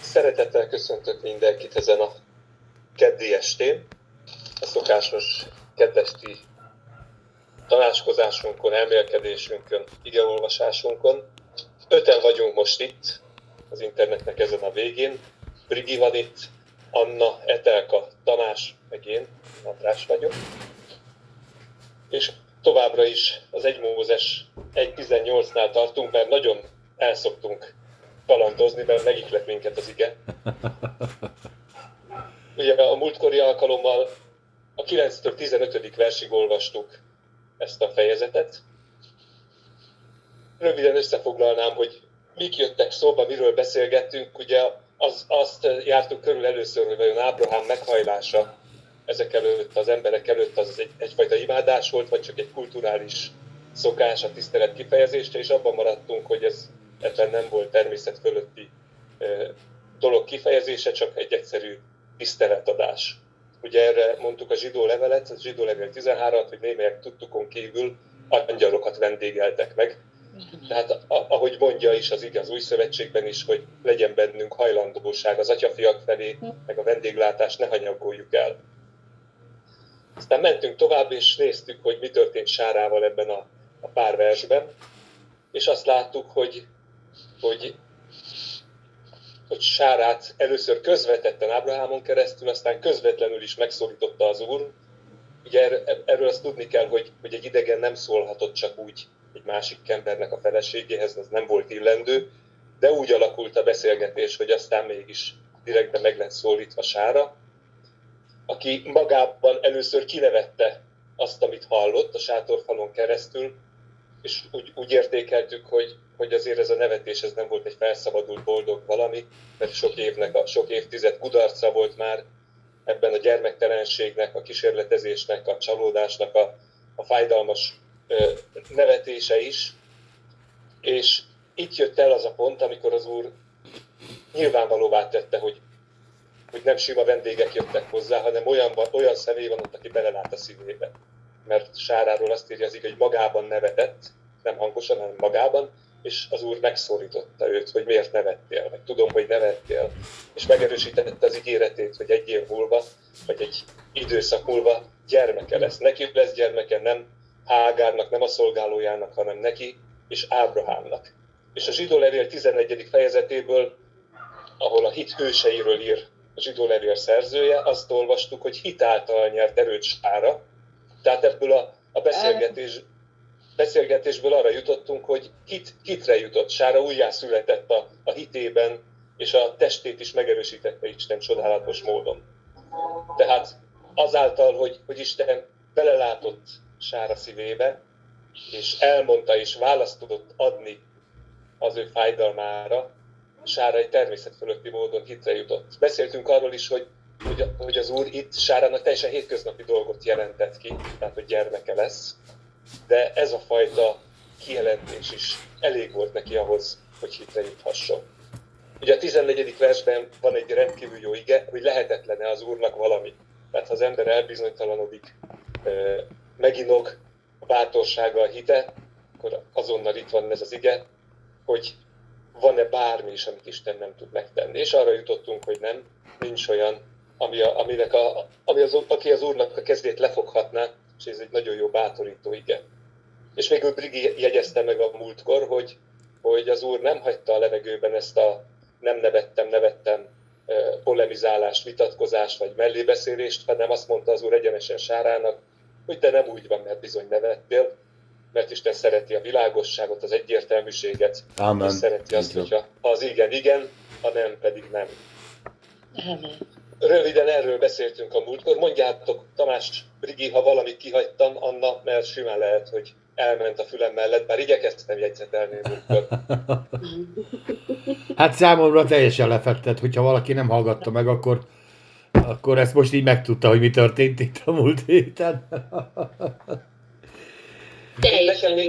Szeretettel köszöntök mindenkit ezen a keddi estén, a szokásos kedvesti tanácskozásunkon, elmélkedésünkön, igeolvasásunkon. Öten vagyunk most itt, az internetnek ezen a végén. Brigi van itt, Anna, Etelka, Tamás, meg én, András vagyok. És továbbra is az 1 Mózes 1.18-nál tartunk, mert nagyon elszoktunk kalandozni, mert megiklet minket az ige. Ugye a múltkori alkalommal a 9 15. versig olvastuk ezt a fejezetet. Röviden összefoglalnám, hogy mik jöttek szóba, miről beszélgettünk. Ugye az, azt jártuk körül először, hogy vajon Ábrahám meghajlása ezek előtt, az emberek előtt az egy, egyfajta imádás volt, vagy csak egy kulturális szokás a tisztelet kifejezése, és abban maradtunk, hogy ez ebben nem volt természet fölötti dolog kifejezése, csak egy egyszerű tiszteletadás. Ugye erre mondtuk a zsidó levelet, a zsidó levél 13 hogy némelyek tudtukon kívül angyalokat vendégeltek meg. Tehát ahogy mondja is az igaz új szövetségben is, hogy legyen bennünk hajlandóság az atyafiak felé, meg a vendéglátást ne hanyagoljuk el. Aztán mentünk tovább, és néztük, hogy mi történt Sárával ebben a, a pár versben, és azt láttuk, hogy, hogy, hogy Sárát először közvetetten Ábrahámon keresztül, aztán közvetlenül is megszólította az Úr. Ugye erről azt tudni kell, hogy, hogy egy idegen nem szólhatott csak úgy egy másik embernek a feleségéhez, az nem volt illendő, de úgy alakult a beszélgetés, hogy aztán mégis direktben meg lett szólítva Sára, aki magában először kinevette azt, amit hallott a sátorfalon keresztül, és úgy, úgy értékeltük, hogy, hogy azért ez a nevetés ez nem volt egy felszabadult boldog valami, mert sok évnek, a sok évtized kudarca volt már ebben a gyermektelenségnek, a kísérletezésnek, a csalódásnak a, a fájdalmas ö, nevetése is. És itt jött el az a pont, amikor az úr nyilvánvalóvá tette, hogy hogy nem sima vendégek jöttek hozzá, hanem olyan, olyan személy van ott, aki belelát a szívébe. Mert Sáráról azt írja az hogy magában nevetett, nem hangosan, hanem magában, és az úr megszólította őt, hogy miért nevettél, meg tudom, hogy nevettél, és megerősítette az ígéretét, hogy egy év múlva, vagy egy időszak múlva gyermeke lesz. Neki lesz gyermeke, nem Hágárnak, nem a szolgálójának, hanem neki és Ábrahámnak. És a zsidó levél 11. fejezetéből, ahol a hit hőseiről ír a zsidó levél szerzője, azt olvastuk, hogy hitáltal nyert erőt Sára. Tehát ebből a, a beszélgetés, beszélgetésből arra jutottunk, hogy hit, hitre jutott. Sára újjászületett a, a hitében, és a testét is megerősítette Isten csodálatos módon. Tehát azáltal, hogy, hogy Isten belelátott Sára szívébe, és elmondta és választ tudott adni az ő fájdalmára, Sára egy természet fölötti módon hitre jutott. Beszéltünk arról is, hogy, hogy, hogy az úr itt Sárának teljesen hétköznapi dolgot jelentett ki, tehát hogy gyermeke lesz, de ez a fajta kijelentés is elég volt neki ahhoz, hogy hitre juthasson. Ugye a 14. versben van egy rendkívül jó ige, hogy lehetetlene az úrnak valami. Tehát ha az ember elbizonytalanodik, meginog a bátorsága, a hite, akkor azonnal itt van ez az ige, hogy van-e bármi is, amit Isten nem tud megtenni. És arra jutottunk, hogy nem, nincs olyan, ami, a, aminek a, ami az, aki az Úrnak a kezdét lefoghatná, és ez egy nagyon jó bátorító ige. És végül Brigi jegyezte meg a múltkor, hogy, hogy az Úr nem hagyta a levegőben ezt a nem nevettem, nevettem polemizálást, vitatkozást vagy mellébeszélést, hanem azt mondta az Úr egyenesen Sárának, hogy de nem úgy van, mert bizony nevettél, mert Isten szereti a világosságot, az egyértelműséget, Amen. és szereti azt, hogyha ha az igen, igen, ha nem, pedig nem. Amen. Röviden erről beszéltünk a múltkor. Mondjátok, Tamás, Brigi, ha valamit kihagytam, Anna, mert simán lehet, hogy elment a fülem mellett, bár igyekeztem jegyzetelni múltkor. hát számomra teljesen lefettet, hogyha valaki nem hallgatta meg, akkor, akkor ezt most így megtudta, hogy mi történt itt a múlt héten. Nekem még,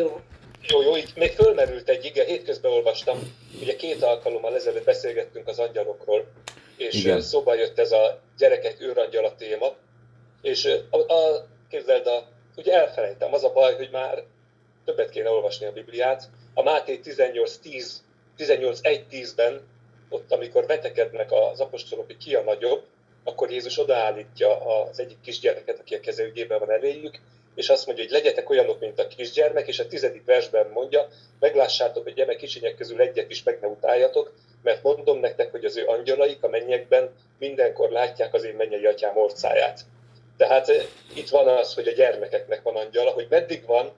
jó, jó, így még fölmerült egy ige, hétközben olvastam, ugye két alkalommal ezelőtt beszélgettünk az angyalokról, és Igen. szóba jött ez a gyerekek őrangyala téma, és a, a, képzeld, a, ugye elfelejtem, az a baj, hogy már többet kéne olvasni a Bibliát. A Máté 18.10, 18.1.10-ben ott amikor vetekednek az apostolok, hogy ki a nagyobb, akkor Jézus odaállítja az egyik kisgyermeket, aki a keze ügyében van eléjük, és azt mondja, hogy legyetek olyanok, mint a kisgyermek, és a tizedik versben mondja, meglássátok, hogy gyermek kicsinyek közül egyet is meg ne utáljatok, mert mondom nektek, hogy az ő angyalaik a mennyekben mindenkor látják az én mennyei atyám orcáját. Tehát eh, itt van az, hogy a gyermekeknek van angyala, hogy meddig van,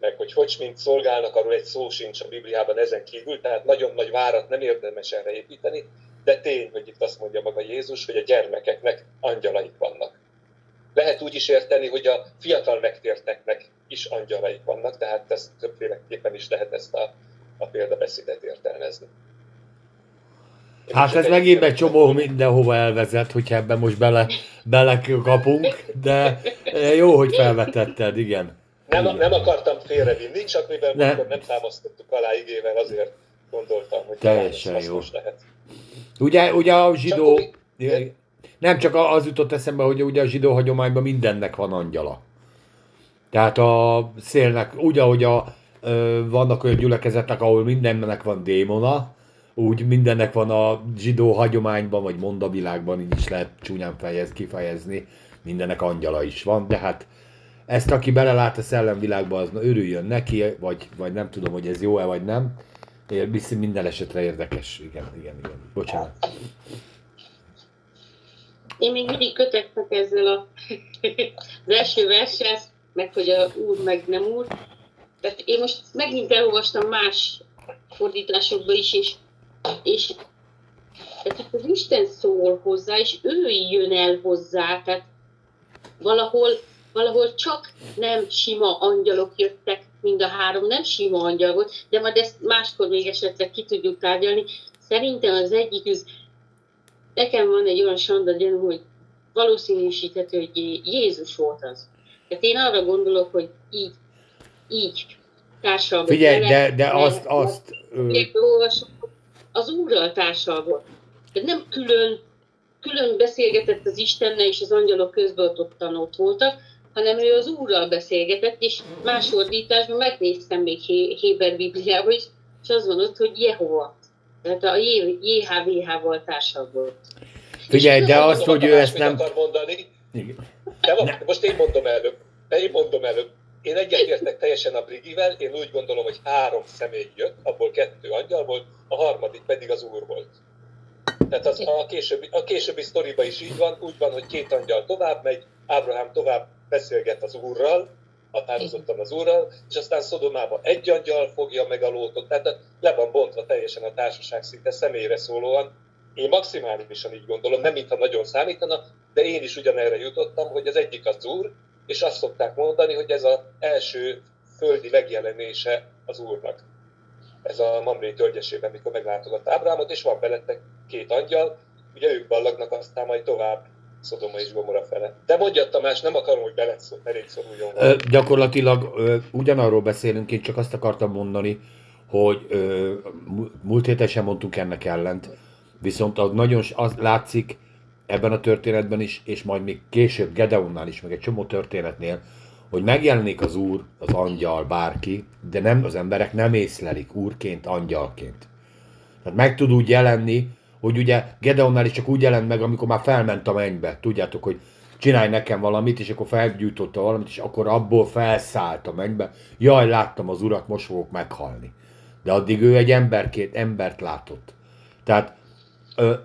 meg hogy hogy mint szolgálnak, arról egy szó sincs a Bibliában ezen kívül, tehát nagyon nagy várat nem érdemes erre építeni, de tény, hogy itt azt mondja maga Jézus, hogy a gyermekeknek angyalaik vannak. Lehet úgy is érteni, hogy a fiatal megtérteknek is angyalaik vannak, tehát ezt többféleképpen is lehet ezt a, a példabeszédet értelmezni. Hát ez megint egy csomó mindenhova elvezet, hogyha ebben most bele, bele kapunk, de jó, hogy felvetetted, igen. Nem, nem akartam félrevinni, csak mivel ne. nem támasztottuk alá igével, azért gondoltam, hogy teljesen jó. lehet. Ugye, ugye a zsidó... Csak, nem csak az jutott eszembe, hogy ugye a zsidó hagyományban mindennek van angyala. Tehát a szélnek, úgy, ahogy a, vannak olyan gyülekezetek, ahol mindennek van démona, úgy mindennek van a zsidó hagyományban, vagy mondavilágban, így is lehet csúnyán fejez, kifejezni, mindennek angyala is van, de hát ezt aki belelát a szellemvilágba, az örüljön neki, vagy, vagy nem tudom, hogy ez jó-e, vagy nem. Biztos minden esetre érdekes. Igen, igen, igen. Bocsánat. Én még mindig kötekszek ezzel a, az verssel, meg hogy a úr, meg nem úr. Tehát én most megint elolvastam más fordításokba is, és, és tehát itt az Isten szól hozzá, és ő jön el hozzá, tehát valahol, valahol csak nem sima angyalok jöttek, mind a három nem sima angyal volt, de majd ezt máskor még esetleg ki tudjuk tárgyalni. Szerintem az egyik az nekem van egy olyan sanda gyanú, hogy valószínűsíthető, hogy Jézus volt az. Tehát én arra gondolok, hogy így, így társalgott. Figyelj, de, de azt, azt... azt az Úrral társalgott. Tehát nem külön, külön beszélgetett az Istennel, és az angyalok közben ott, ott voltak, hanem ő az Úrral beszélgetett, és más fordításban megnéztem még Héber Bibliában is, és az van ott, hogy Jehova. Tehát a JHVH-val társabb volt. Figyelj, de azt, hogy ő ezt nem... Akar mondani. De van, most én mondom előbb. Én mondom előbb. Én egyetértek teljesen a Brigivel, én úgy gondolom, hogy három személy jött, abból kettő angyal volt, a harmadik pedig az úr volt. Tehát az, a, későbbi, a későbbi sztoriban is így van, úgy van, hogy két angyal tovább megy, Ábrahám tovább beszélget az úrral, határozottan az úrral, és aztán Szodomában egy angyal fogja meg a lótot, tehát le van bontva teljesen a társaság szinte személyre szólóan. Én maximálisan így gondolom, nem mintha nagyon számítana, de én is ugyanerre jutottam, hogy az egyik az úr, és azt szokták mondani, hogy ez az első földi megjelenése az úrnak. Ez a Mamré tölgyesében, mikor meglátogatta Ábrámot, és van belettek két angyal, ugye ők ballagnak, aztán majd tovább Szodoma és Gomora fele. De mondja Tamás, nem akarom, hogy belé szoruljon. Ö, gyakorlatilag ö, ugyanarról beszélünk, én csak azt akartam mondani, hogy ö, múlt héten sem mondtunk ennek ellent, viszont az nagyon az látszik ebben a történetben is, és majd még később Gedeonnál is, meg egy csomó történetnél, hogy megjelenik az úr, az angyal, bárki, de nem az emberek nem észlelik úrként, angyalként. Tehát meg tud úgy jelenni, hogy ugye Gedeonnál is csak úgy jelent meg, amikor már felment a mennybe. Tudjátok, hogy csinálj nekem valamit, és akkor felgyújtotta valamit, és akkor abból felszállt a mennybe. Jaj, láttam az urat, most fogok meghalni. De addig ő egy emberként embert látott. Tehát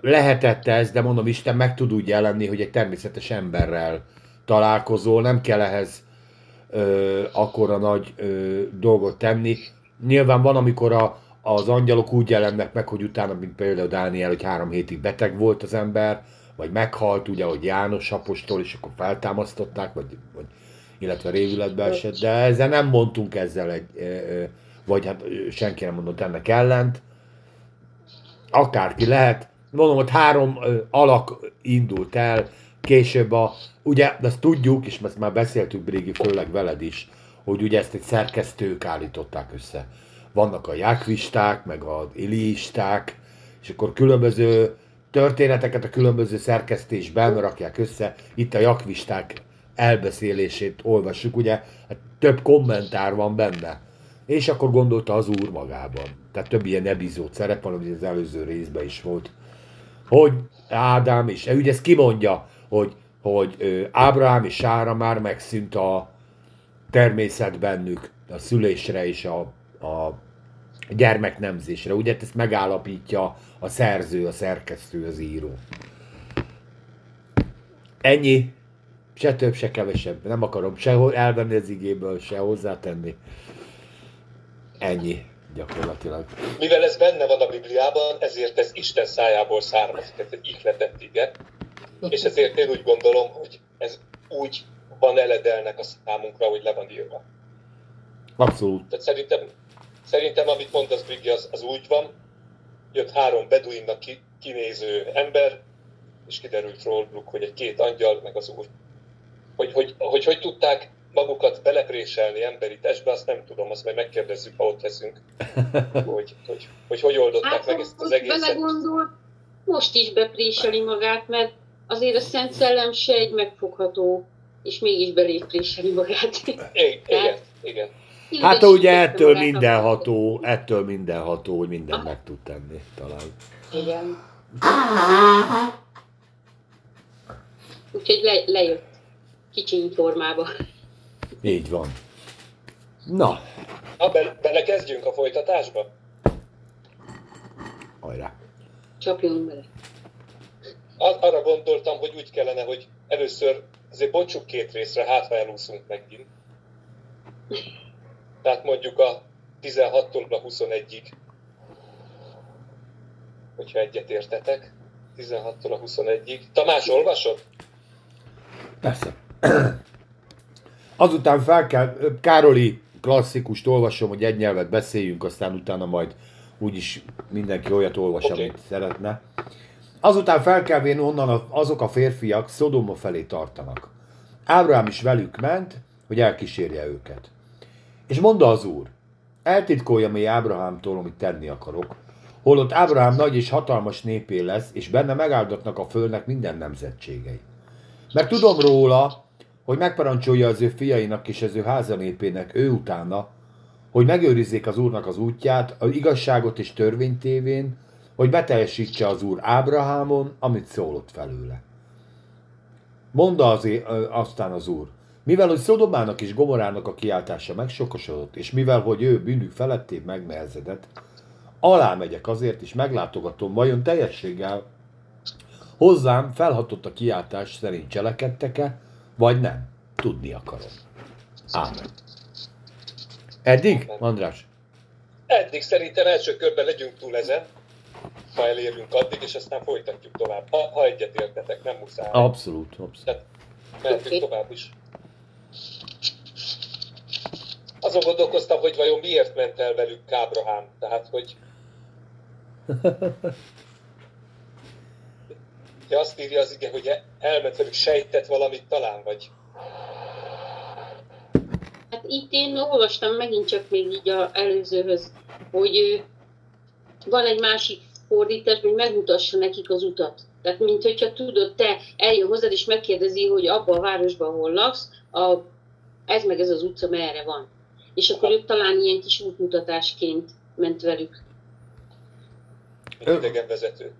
lehetett ez, de mondom, Isten meg tud úgy jelenni, hogy egy természetes emberrel találkozol, nem kell ehhez ö, akkora nagy ö, dolgot tenni. Nyilván van, amikor a, az angyalok úgy jelennek meg, hogy utána, mint például Dániel, hogy három hétig beteg volt az ember, vagy meghalt, ugye, hogy János apostol, és akkor feltámasztották, vagy, vagy illetve révületbe esett, de ezzel nem mondtunk ezzel egy, vagy hát senki nem mondott ennek ellent. Akárki lehet. Mondom, hogy három alak indult el, később a, ugye, azt tudjuk, és ezt már beszéltük, Brigi, főleg veled is, hogy ugye ezt egy szerkesztők állították össze vannak a jákvisták, meg az iliisták, és akkor különböző történeteket a különböző szerkesztésben rakják össze. Itt a jakvisták elbeszélését olvassuk, ugye hát több kommentár van benne. És akkor gondolta az úr magában. Tehát több ilyen epizód szerep van, ami az előző részben is volt. Hogy Ádám, és ugye ezt kimondja, hogy, hogy ö, Ábrahám és Sára már megszűnt a természet bennük, a szülésre és a, a gyermeknemzésre. Ugye ezt megállapítja a szerző, a szerkesztő, az író. Ennyi. Se több, se kevesebb. Nem akarom sehol elvenni az igéből, se hozzátenni. Ennyi gyakorlatilag. Mivel ez benne van a Bibliában, ezért ez Isten szájából származik, ez egy ihletett ige. És ezért én úgy gondolom, hogy ez úgy van eledelnek a számunkra, hogy le van írva. Abszolút. Tehát szerintem, szerintem amit mondasz, Brigi, az, az úgy van. Jött három beduinnak ki, kinéző ember, és kiderült róluk, hogy egy két angyal, meg az úr. Hogy hogy, hogy, hogy tudták magukat belepréselni emberi testbe, azt nem tudom, azt majd megkérdezzük, ha ott leszünk, hogy hogy, hogy, hogy oldották Hát, meg ezt az egészet. belegondol, most is bepréseli magát, mert azért a Szent Szellem se egy megfogható, és mégis belépréseli magát. I- Igen, igen. Hát ugye ettől Magát a- mindenható, ettől mindenható, hogy mindent meg tud tenni talán. Igen. Úgyhogy le, lejött kicsiny formába. Így van. Na, Na, be, belekezdjünk a folytatásba? hajrá. Csapjunk bele. Ar- arra gondoltam, hogy úgy kellene, hogy először azért bontsuk két részre, hát ha elúszunk megint. Tehát mondjuk a 16-tól a 21-ig, hogyha egyet értetek. 16-tól a 21-ig. Tamás, olvasod? Persze. Azután fel kell, Károli klasszikust olvasom, hogy egy nyelvet beszéljünk, aztán utána majd úgyis mindenki olyat olvas, okay. amit szeretne. Azután felkelvén onnan azok a férfiak Szodoma felé tartanak. Ábrahám is velük ment, hogy elkísérje őket. És mondta az úr, eltitkoljam én Ábrahámtól, amit tenni akarok, holott Ábrahám nagy és hatalmas népé lesz, és benne megáldatnak a földnek minden nemzetségei. Mert tudom róla, hogy megparancsolja az ő fiainak és az ő házanépének ő utána, hogy megőrizzék az Úrnak az útját, az igazságot és törvénytévén, hogy beteljesítse az Úr Ábrahámon, amit szólott felőle. Mondta azért, aztán az Úr, mivel hogy Szodomának és Gomorának a kiáltása megsokosodott, és mivel hogy ő bűnük feletté megnehezedett, alá megyek azért, és meglátogatom, vajon teljességgel hozzám felhatott a kiáltás szerint cselekedtek-e, vagy nem. Tudni akarom. Ámen. Eddig, András? Eddig szerintem első körben legyünk túl ezen, ha elérünk addig, és aztán folytatjuk tovább. Ha, ha egyet értetek, nem muszáj. Abszolút, abszolút. Tehát mehetünk Oké. tovább is. Azon gondolkoztam, hogy vajon miért ment el velük Kábrahám. Tehát, hogy... Ja, azt írja az ige, hogy elment velük, sejtett valamit talán, vagy... Hát itt én olvastam megint csak még így a előzőhöz, hogy ő, van egy másik fordítás, hogy megmutassa nekik az utat. Tehát, mint hogyha tudod, te eljön hozzád, és megkérdezi, hogy abban a városban hol laksz, a, ez meg ez az utca merre van. És akkor ők talán ilyen kis útmutatásként ment velük. mint idegenvezető.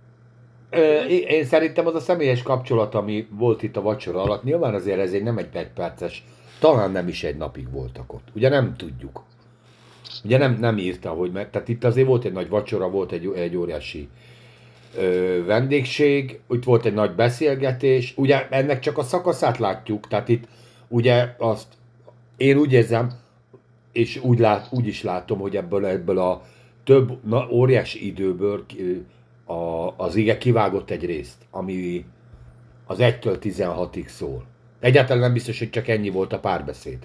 Én szerintem az a személyes kapcsolat, ami volt itt a vacsora alatt, nyilván azért ez egy nem egy perces, talán nem is egy napig voltak ott. Ugye nem tudjuk. Ugye nem, nem írta, hogy meg, tehát itt azért volt egy nagy vacsora, volt egy, egy óriási ö, vendégség, itt volt egy nagy beszélgetés, ugye ennek csak a szakaszát látjuk, tehát itt ugye azt én úgy érzem, és úgy, lát, úgy is látom, hogy ebből, ebből a több na, óriási időből a, az ige kivágott egy részt, ami az 1-től 16-ig szól. Egyáltalán nem biztos, hogy csak ennyi volt a párbeszéd.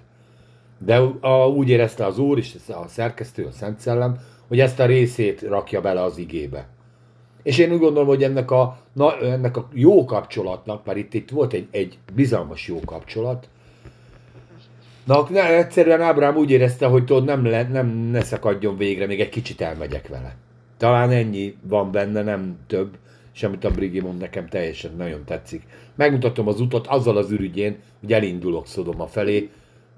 De a, úgy érezte az úr és a szerkesztő, a Szent Szellem, hogy ezt a részét rakja bele az igébe. És én úgy gondolom, hogy ennek a, na, ennek a jó kapcsolatnak, mert itt, itt volt egy, egy bizalmas jó kapcsolat, Na, egyszerűen Ábrám úgy érezte, hogy tudod, nem, le, nem ne szakadjon végre, még egy kicsit elmegyek vele. Talán ennyi van benne, nem több, és amit a Brigi mond nekem teljesen nagyon tetszik. Megmutatom az utat azzal az ürügyén, hogy elindulok Szodoma felé,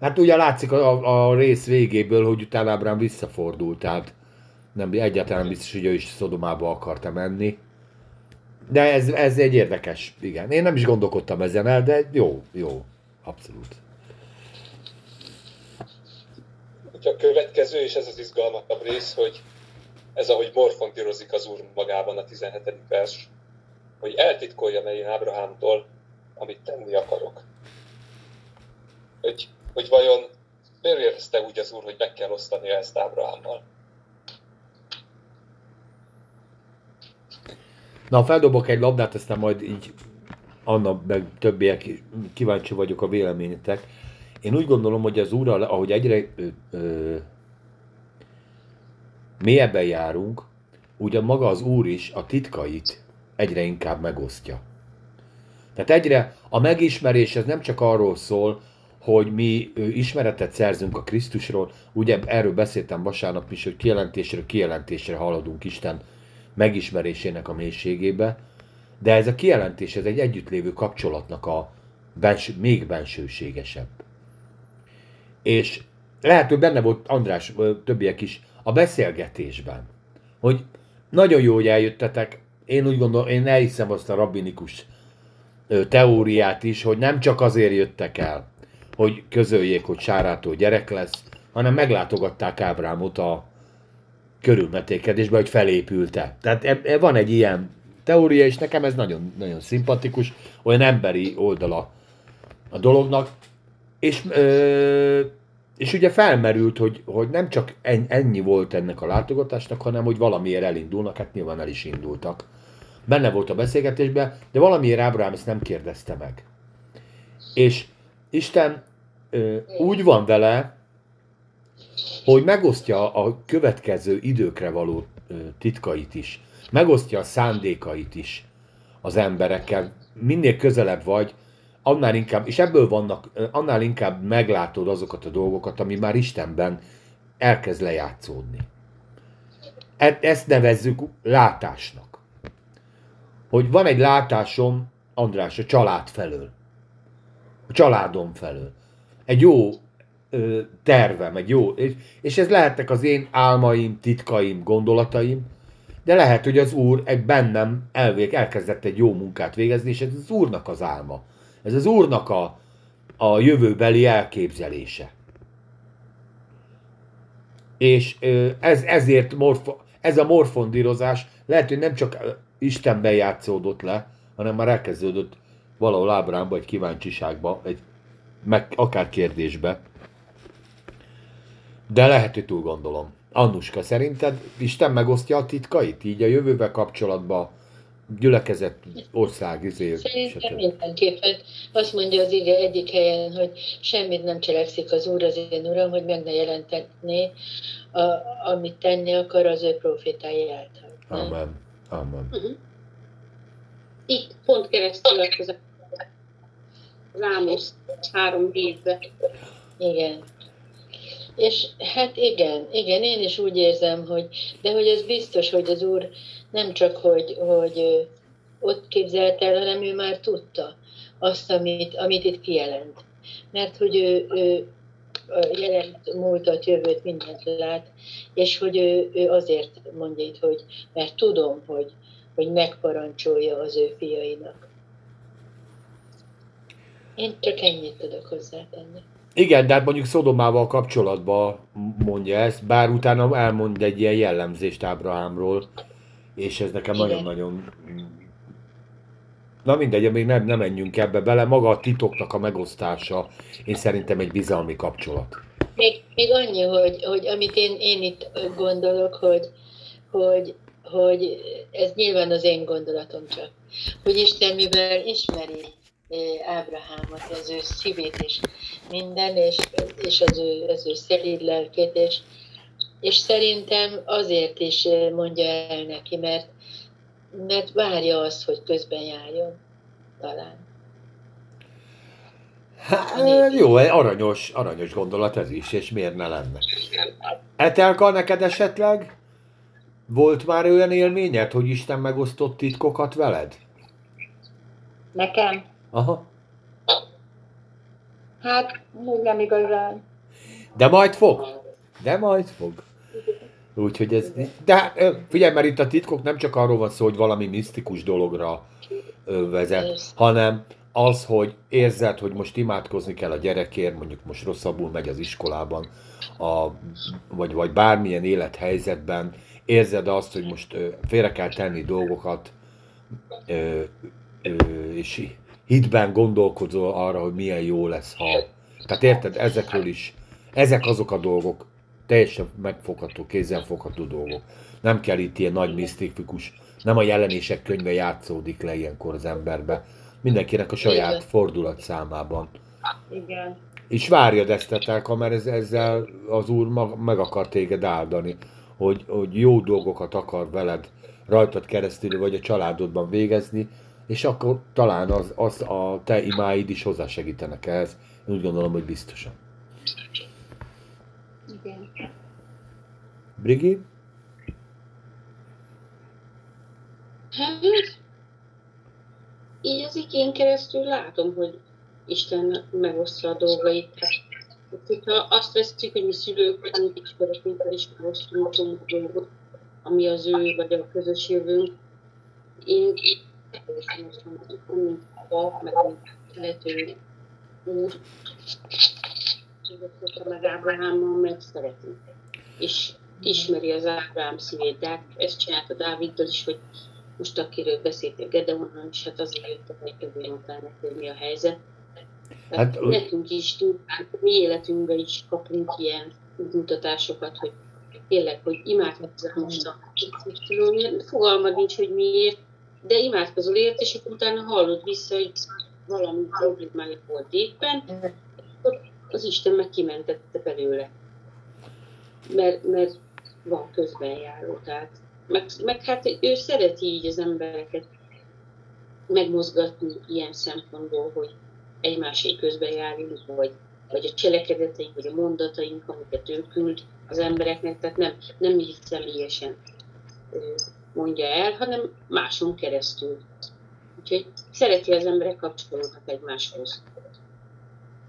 Hát ugye látszik a, a rész végéből, hogy utána Ábrám visszafordult, tehát nem, egyáltalán biztos, hogy ő is Szodomába akarta menni. De ez, ez egy érdekes, igen. Én nem is gondolkodtam ezen el, de jó, jó, abszolút. A következő, és ez az izgalmasabb rész, hogy ez ahogy morfontírozik az úr magában a 17. vers, hogy eltitkolja én Ábrahámtól, amit tenni akarok. Hogy, hogy vajon miért érezte úgy az úr, hogy meg kell osztani ezt Ábrahámmal? Na, feldobok egy labdát, aztán majd így Anna, meg többiek, kíváncsi vagyok a véleményetek. Én úgy gondolom, hogy az úrral, ahogy egyre ö, ö, mélyebben járunk, ugyan maga az úr is a titkait egyre inkább megosztja. Tehát egyre a megismerés ez nem csak arról szól, hogy mi ismeretet szerzünk a Krisztusról, ugye erről beszéltem vasárnap is, hogy kijelentésre kijelentésre haladunk Isten megismerésének a mélységébe, de ez a kijelentés, ez egy együttlévő kapcsolatnak a benső, még bensőségesebb. És lehet, hogy benne volt András, többiek is, a beszélgetésben, hogy nagyon jó, hogy eljöttetek, én úgy gondolom, én elhiszem azt a rabbinikus teóriát is, hogy nem csak azért jöttek el, hogy közöljék, hogy Sárától gyerek lesz, hanem meglátogatták Ábrámot a körülmetékedésbe, hogy felépült-e. Tehát e, e, van egy ilyen teória, és nekem ez nagyon, nagyon szimpatikus, olyan emberi oldala a dolognak. És, ö, és ugye felmerült, hogy, hogy nem csak ennyi volt ennek a látogatásnak, hanem hogy valamiért elindulnak, hát nyilván el is indultak. Benne volt a beszélgetésben, de valamiért Ábrahám ezt nem kérdezte meg. És Isten ö, úgy van vele, hogy megosztja a következő időkre való titkait is, megosztja a szándékait is az emberekkel. Minél közelebb vagy, annál inkább, és ebből vannak, annál inkább meglátod azokat a dolgokat, ami már Istenben elkezd lejátszódni. E, ezt nevezzük látásnak. Hogy van egy látásom, András, a család felől. A családom felől. Egy jó tervem, egy jó, és, és ez lehetnek az én álmaim, titkaim, gondolataim, de lehet, hogy az Úr egy bennem elvég, elkezdett egy jó munkát végezni, és ez az Úrnak az álma. Ez az Úrnak a, a jövőbeli elképzelése. És ez, ezért morfo, ez a morfondírozás lehet, hogy nem csak Istenben játszódott le, hanem már elkezdődött valahol Ábrámba, egy kíváncsiságba, egy meg akár kérdésbe. De lehet, hogy túl gondolom. Annuska, szerinted Isten megosztja a titkait? Így a jövőbe kapcsolatban gyülekezett ország izé, Szerintem mindenképpen. Azt mondja az ige egyik helyen, hogy semmit nem cselekszik az Úr, az én Uram, hogy meg ne jelentetné, a, amit tenni akar az ő profétái által. Amen. Amen. Uh-huh. Itt pont keresztül az Rámos három hétbe. Igen. És hát igen, igen, én is úgy érzem, hogy, de hogy ez biztos, hogy az Úr nem csak, hogy, hogy ott képzelt el, hanem ő már tudta azt, amit, amit itt kijelent. Mert hogy ő, ő jelent múltat, jövőt, mindent lát, és hogy ő, ő azért mondja itt, hogy mert tudom, hogy, hogy megparancsolja az ő fiainak. Én csak ennyit tudok hozzátenni. Igen, de hát mondjuk Szodomával kapcsolatban mondja ezt, bár utána elmond egy ilyen jellemzést Ábrahámról, és ez nekem nagyon-nagyon... Na mindegy, még nem, nem menjünk ebbe bele, maga a titoknak a megosztása, én szerintem egy bizalmi kapcsolat. Még, még annyi, hogy, hogy amit én, én itt gondolok, hogy, hogy, hogy ez nyilván az én gondolatom csak, hogy Isten mivel ismeri Ábrahámot, az ő szívét és minden, és, és az, ő, az ő szelíd lelkét, és, és szerintem azért is mondja el neki, mert, mert várja azt, hogy közben járjon, talán. Hát, jó, aranyos, aranyos gondolat ez is, és miért ne lenne. Etelka, neked esetleg volt már olyan élményed, hogy Isten megosztott titkokat veled? Nekem? Aha. Hát, még nem igazán. De majd fog. De majd fog. Úgyhogy ez... De figyelj, mert itt a titkok nem csak arról van szó, hogy valami misztikus dologra vezet, hanem az, hogy érzed, hogy most imádkozni kell a gyerekért, mondjuk most rosszabbul megy az iskolában, a, vagy, vagy bármilyen élethelyzetben, érzed azt, hogy most félre kell tenni dolgokat, és hitben gondolkozol arra, hogy milyen jó lesz, ha... Tehát érted, ezekről is, ezek azok a dolgok, teljesen megfogható, kézzelfogható dolgok. Nem kell itt ilyen nagy misztifikus, nem a jelenések könyve játszódik le ilyenkor az emberbe. Mindenkinek a saját Igen. fordulat számában. Igen. És várjad ezt, Tetelka, mert ez, ezzel az Úr mag, meg akar téged áldani, hogy, hogy jó dolgokat akar veled rajtad keresztül, vagy a családodban végezni, és akkor talán az, az a te imáid is hozzásegítenek ehhez. Én úgy gondolom, hogy biztosan. Igen. Brigi? Hát, így az igén keresztül látom, hogy Isten megosztja a dolgait. Hogyha azt vesztjük, hogy mi szülők, amit ismeretünkkel is megosztunk dolgot, ami az ő vagy a közös jövőnk, én teljesen azt mondom, mint apa, meg mint szerető úr, meg Ábrahámmal, mert. És ismeri az Ábrahám szívét, de hát ezt csinálta Dáviddal is, hogy most akiről beszéltél Gedeonnal is, hát azért jöttek mondtál neki, hogy mi a helyzet. Hát, Hát, nekünk is tud, hát mi életünkben is kapunk ilyen mutatásokat, hogy tényleg, hogy imádkozzál most a tudom, fogalmad nincs, hogy miért, de imádkozol ért, és akkor utána hallod vissza, hogy valami problémája volt éppen, akkor az Isten meg kimentette belőle. Mert, mert van közbenjáró, tehát meg, meg hát ő szereti így az embereket megmozgatni ilyen szempontból, hogy egymásé közben járjunk, vagy, vagy a cselekedeteink, vagy a mondataink, amiket ő küld az embereknek, tehát nem, nem így személyesen mondja el, hanem máson keresztül. Úgyhogy szereti az emberek kapcsolódnak egymáshoz.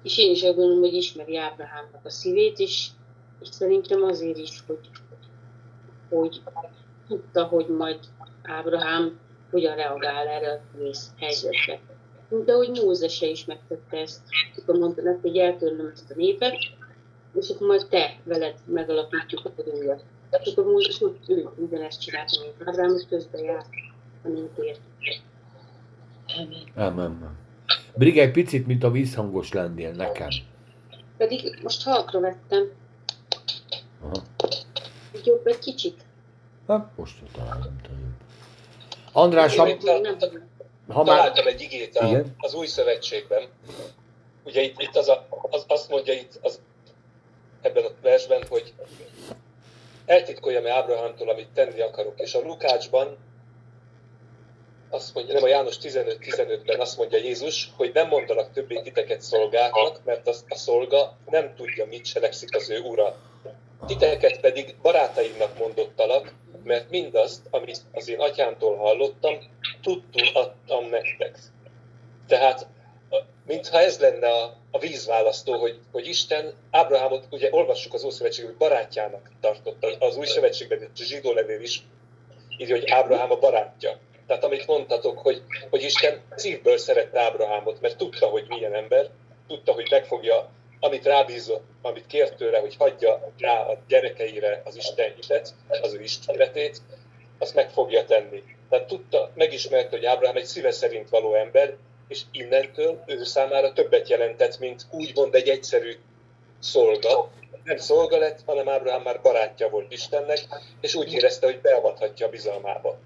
És én is azt gondolom, hogy ismeri Ábrahámnak a szívét, és, és szerintem azért is, hogy, hogy tudta, hogy majd Ábrahám hogyan reagál erre az egész helyzetre. De hogy Mózese is megtette ezt, akkor mondta neki, hogy eltörlöm ezt a népet, és akkor majd te veled megalapítjuk a újat. És akkor Mózes úgy ő ugyanezt csinálta, mint Ábrahám, és közben járt a népért. Amen. Brigi egy picit, mint a vízhangos lennél nekem. Pedig most halkra vettem, Aha. Jobb egy kicsit. Hát, most nem tudom. András, ha, Én Nem tudom. ha már... Találtam egy igét a, Igen. az új szövetségben. Ugye itt, itt az a, az, azt mondja itt az, ebben a versben, hogy eltitkoljam-e Ábrahámtól, amit tenni akarok. És a Lukácsban azt mondja, nem a János 15-15-ben azt mondja Jézus, hogy nem mondanak többé titeket szolgáknak, mert az, a szolga nem tudja, mit cselekszik az ő ura. Titeket pedig barátaimnak mondottalak, mert mindazt, amit az én atyámtól hallottam, tudtul adtam nektek. Tehát, mintha ez lenne a, a vízválasztó, hogy, hogy Isten Ábrahámot, ugye olvassuk az Ószövetségben, hogy barátjának tartotta, az Új Szövetségben, a zsidó levél is írja, hogy Ábrahám a barátja. Tehát amit mondtatok, hogy, hogy Isten szívből szerette Ábrahámot, mert tudta, hogy milyen ember, tudta, hogy megfogja, amit rábízott, amit kért tőle, hogy hagyja rá a gyerekeire az Isten hitet, az ő ismeretét, azt meg fogja tenni. Tehát tudta, megismerte, hogy Ábrahám egy szíve szerint való ember, és innentől ő számára többet jelentett, mint úgymond egy egyszerű szolga. Nem szolga lett, hanem Ábrahám már barátja volt Istennek, és úgy érezte, hogy beavathatja a bizalmába.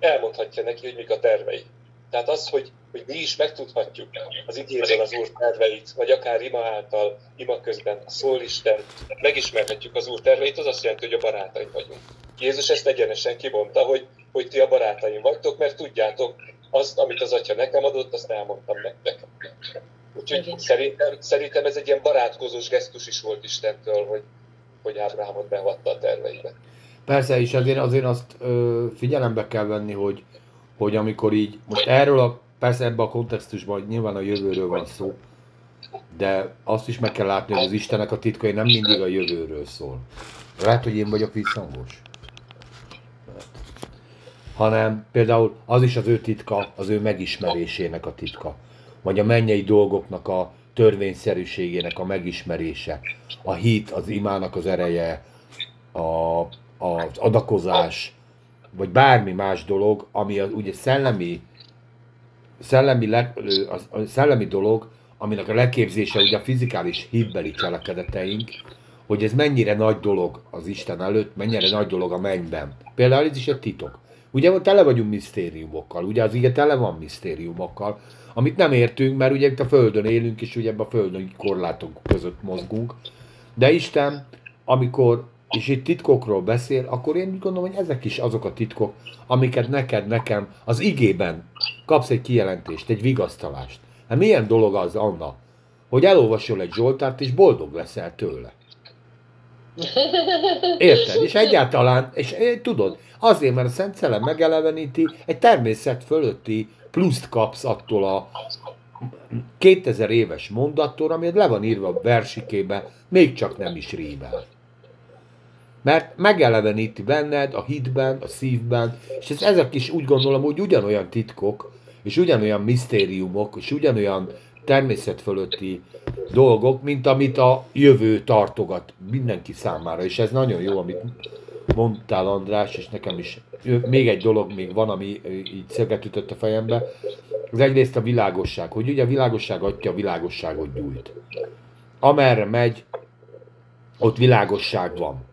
Elmondhatja neki, hogy mik a tervei. Tehát az, hogy, hogy mi is megtudhatjuk az igényből az Úr terveit, vagy akár ima által, ima közben szól Isten, megismerhetjük az Úr terveit, az azt jelenti, hogy a barátaim vagyunk. Jézus ezt egyenesen kimondta, hogy, hogy ti a barátaim vagytok, mert tudjátok, azt, amit az Atya nekem adott, azt elmondtam nektek. Úgyhogy Igen. szerintem, szerintem ez egy ilyen barátkozós gesztus is volt Istentől, hogy, hogy Ábrahámot beavatta a terveibe. Persze, és azért, azért azt ö, figyelembe kell venni, hogy, hogy amikor így, most erről a, persze ebben a kontextusban, nyilván a jövőről van szó, de azt is meg kell látni, hogy az Istenek a titkai nem mindig a jövőről szól. Lehet, hogy én vagyok visszhangos. Hanem például az is az ő titka, az ő megismerésének a titka. Vagy a mennyei dolgoknak a törvényszerűségének a megismerése. A hit, az imának az ereje, a, az adakozás, vagy bármi más dolog, ami az, ugye szellemi, szellemi, leg, a szellemi dolog, aminek a leképzése ugye a fizikális hitbeli cselekedeteink, hogy ez mennyire nagy dolog az Isten előtt, mennyire nagy dolog a mennyben. Például ez is egy titok. Ugye tele vagyunk misztériumokkal, ugye az ige tele van misztériumokkal, amit nem értünk, mert ugye itt a Földön élünk, és ugye ebben a Földön korlátok között mozgunk. De Isten, amikor, és itt titkokról beszél, akkor én úgy gondolom, hogy ezek is azok a titkok, amiket neked, nekem az igében kapsz egy kijelentést, egy vigasztalást. Hát milyen dolog az, Anna, hogy elolvasol egy Zsoltárt, és boldog leszel tőle. Érted? És egyáltalán, és és tudod, azért, mert a Szent Szellem megeleveníti, egy természet fölötti pluszt kapsz attól a 2000 éves mondattól, ami le van írva a versikébe, még csak nem is rímel. Mert megeleveníti benned a hitben, a szívben, és ez, ezek is úgy gondolom, hogy ugyanolyan titkok, és ugyanolyan misztériumok, és ugyanolyan természet fölötti dolgok, mint amit a jövő tartogat mindenki számára. És ez nagyon jó, amit mondtál András, és nekem is még egy dolog még van, ami így szöget ütött a fejembe. Az egyrészt a világosság, hogy ugye a világosság adja a világosságot gyújt. Amerre megy, ott világosság van.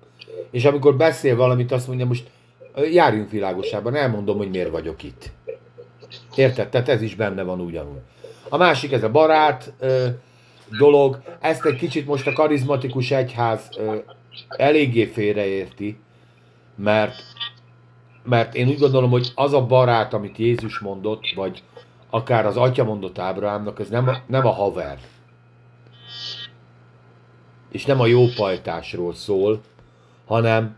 És amikor beszél valamit, azt mondja, most járjunk világosságban, elmondom, hogy miért vagyok itt. Érted? Tehát ez is benne van ugyanúgy. A másik, ez a barát ö, dolog. Ezt egy kicsit most a karizmatikus egyház ö, eléggé félreérti, mert, mert én úgy gondolom, hogy az a barát, amit Jézus mondott, vagy akár az atya mondott Ábrahámnak, ez nem a, nem a haver. És nem a jópajtásról szól, hanem,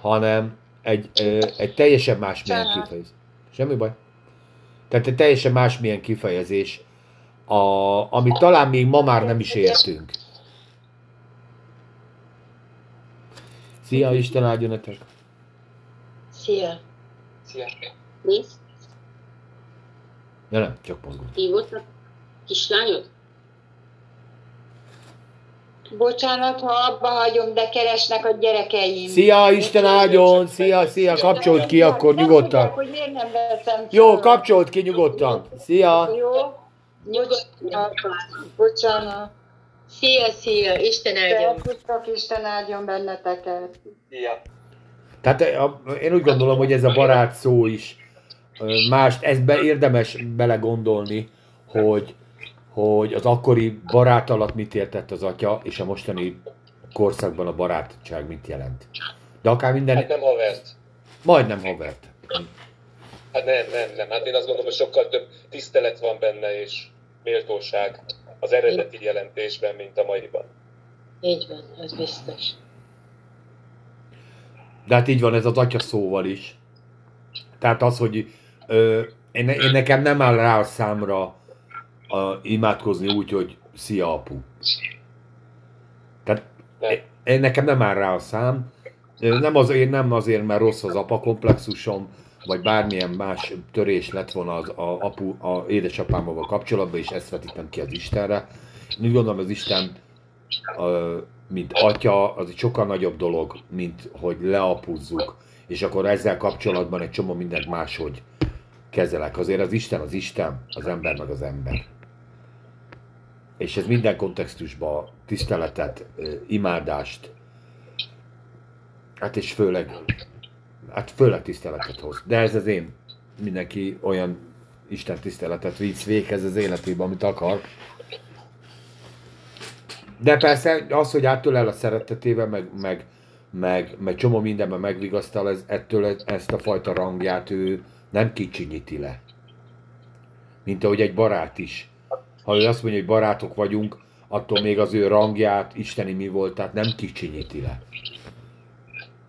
hanem egy, egy teljesen másmilyen kifejezés. Semmi baj. Tehát egy teljesen másmilyen kifejezés, a, amit talán még ma már nem is értünk. Szia, Isten áldjon nektek! Szia! Szia. Nézd, Ja nem, csak mozgott. hívott a kislányod? Bocsánat, ha abba hagyom, de keresnek a gyerekeim. Szia, Isten áldjon! Szia, szia, kapcsolt ki akkor Nem nyugodtan. tudják, hogy miért nem veszem Jó, kapcsolt ki nyugodtan. Szia! Jó, Nyugodtan. bocsánat. Szia, szia! Isten áldjon! Szervusztok, Isten áldjon benneteket. Szia. Tehát a- én úgy gondolom, hogy ez a barát szó is ö, mást, ezbe érdemes belegondolni, hogy, hogy az akkori barát alatt mit értett az atya, és a mostani korszakban a barátság mit jelent. De akár minden, Hát nem havert. majdnem havert. Hát nem, nem, nem. Hát én azt gondolom, hogy sokkal több tisztelet van benne, és méltóság az eredeti jelentésben, mint a maiban. Így van, az biztos. De hát így van ez az atya szóval is. Tehát az, hogy ö, én, én nekem nem áll rá a számra a, imádkozni úgy, hogy szia apu. Tehát én, nekem nem áll rá a szám. Nem azért, nem azért, mert rossz az apa komplexusom, vagy bármilyen más törés lett volna az a, apu, a édesapámmal kapcsolatban, és ezt vetítem ki az Istenre. Én úgy gondolom, az Isten mint atya, az egy sokkal nagyobb dolog, mint hogy leapuzzuk, és akkor ezzel kapcsolatban egy csomó mindent máshogy kezelek. Azért az Isten az Isten, az ember meg az ember. És ez minden kontextusban tiszteletet, imádást, hát és főleg, hát főleg tiszteletet hoz. De ez az én, mindenki olyan Isten tiszteletet visz véghez az életében, amit akar. De persze az, hogy áttől a szeretetével, meg, meg, meg, meg csomó mindenben megvigasztal, ez, ettől ezt a fajta rangját ő nem kicsinyíti le. Mint ahogy egy barát is. Ha ő azt mondja, hogy barátok vagyunk, attól még az ő rangját, isteni mi volt, tehát nem kicsinyíti le.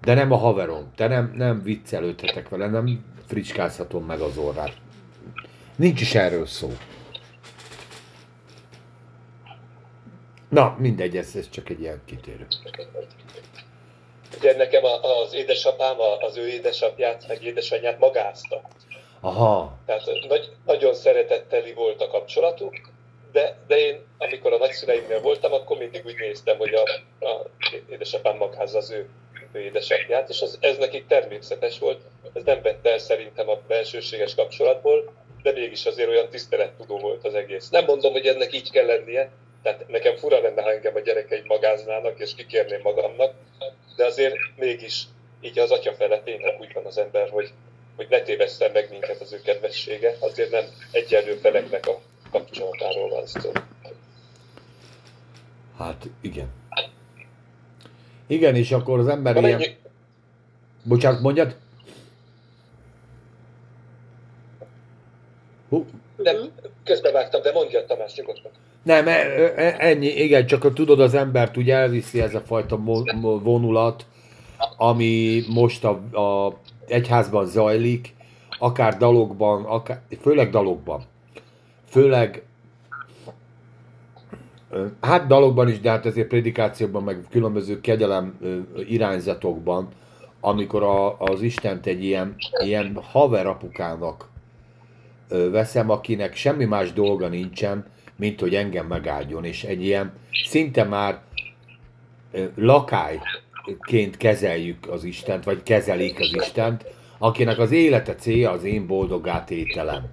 De nem a haverom, te nem, nem viccelődhetek vele, nem fricskázhatom meg az orrát. Nincs is erről szó. Na, mindegy, ez, ez csak egy ilyen kitérő. Ugye nekem az édesapám az ő édesapját, meg édesanyját magázta. Aha, Tehát nagy, nagyon szeretetteli volt a kapcsolatuk, de, de én, amikor a nagyszüleimnél voltam, akkor mindig úgy néztem, hogy a, a édesapám magázza az ő, ő édesapját, és az, ez nekik természetes volt. Ez nem vette el szerintem a belsőséges kapcsolatból, de mégis azért olyan tisztelettudó volt az egész. Nem mondom, hogy ennek így kell lennie, tehát nekem fura lenne, ha engem a gyerekeim magáznának, és kikérném magamnak, de azért mégis így az atya fele tényleg úgy van az ember, hogy, hogy ne tévesszen meg minket az ő kedvessége, azért nem egyenlő feleknek a kapcsolatáról van szó. hát igen. Igen, és akkor az ember Van ilyen... egy, Bocsánat, mondjad? Hú, nem, közbevágtam, de mondja Tamás nyugodtan. Nem, e- e- ennyi, igen, csak tudod, az embert úgy elviszi ez a fajta vonulat, ami most a, a egyházban zajlik, akár dalokban, akár, főleg dalokban. Főleg, hát dalokban is, de hát azért prédikációban, meg különböző kegyelem irányzatokban, amikor a, az Istent egy ilyen, ilyen haverapukának veszem, akinek semmi más dolga nincsen, mint hogy engem megáldjon, és egy ilyen szinte már lakályként kezeljük az Istent, vagy kezelik az Istent, akinek az élete célja az én boldogá tételem.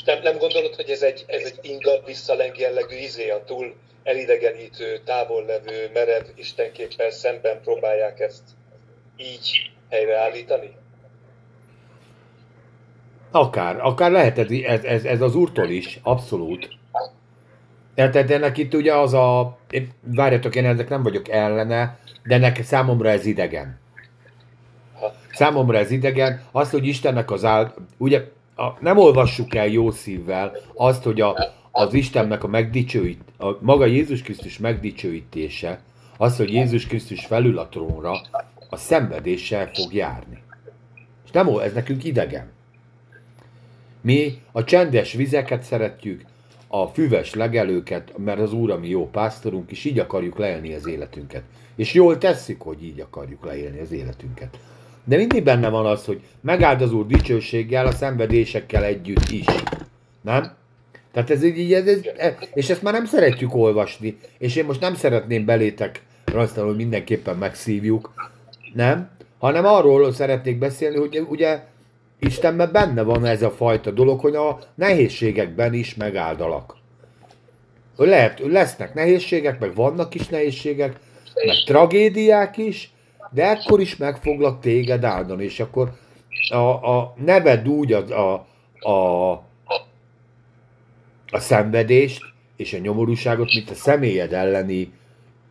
És nem, nem gondolod, hogy ez egy, ez egy inga visszaleng jellegű izé, a túl elidegenítő, távol levő, merev istenképpel szemben próbálják ezt így helyreállítani? Akár, akár lehet ez, ez, ez, ez az úrtól is, abszolút. Tehát ennek itt ugye az a, én- várjatok, én ennek nem vagyok ellene, de ennek számomra ez idegen. Számomra ez idegen, azt, hogy Istennek az áld, ugye a, nem olvassuk el jó szívvel azt, hogy a, az Istennek a megdicsőít, a maga Jézus Krisztus megdicsőítése, az, hogy Jézus Krisztus felül a trónra, a szenvedéssel fog járni. És nem, ez nekünk idegen. Mi a csendes vizeket szeretjük, a füves legelőket, mert az Úr a mi jó pásztorunk, és így akarjuk leélni az életünket. És jól tesszük, hogy így akarjuk leélni az életünket. De mindig benne van az, hogy megáld az Úr dicsőséggel, a szenvedésekkel együtt is. Nem? Tehát ez így, ez, ez, e- és ezt már nem szeretjük olvasni, és én most nem szeretném belétek rajzolni, hogy mindenképpen megszívjuk, nem? Hanem arról szeretnék beszélni, hogy ugye Istenben benne van ez a fajta dolog, hogy a nehézségekben is megáldalak. Lehet, lesznek nehézségek, meg vannak is nehézségek, meg tragédiák is, de ekkor is meg foglak téged áldani, és akkor a, a neved úgy a, a, a, a szenvedést és a nyomorúságot, mint a személyed elleni,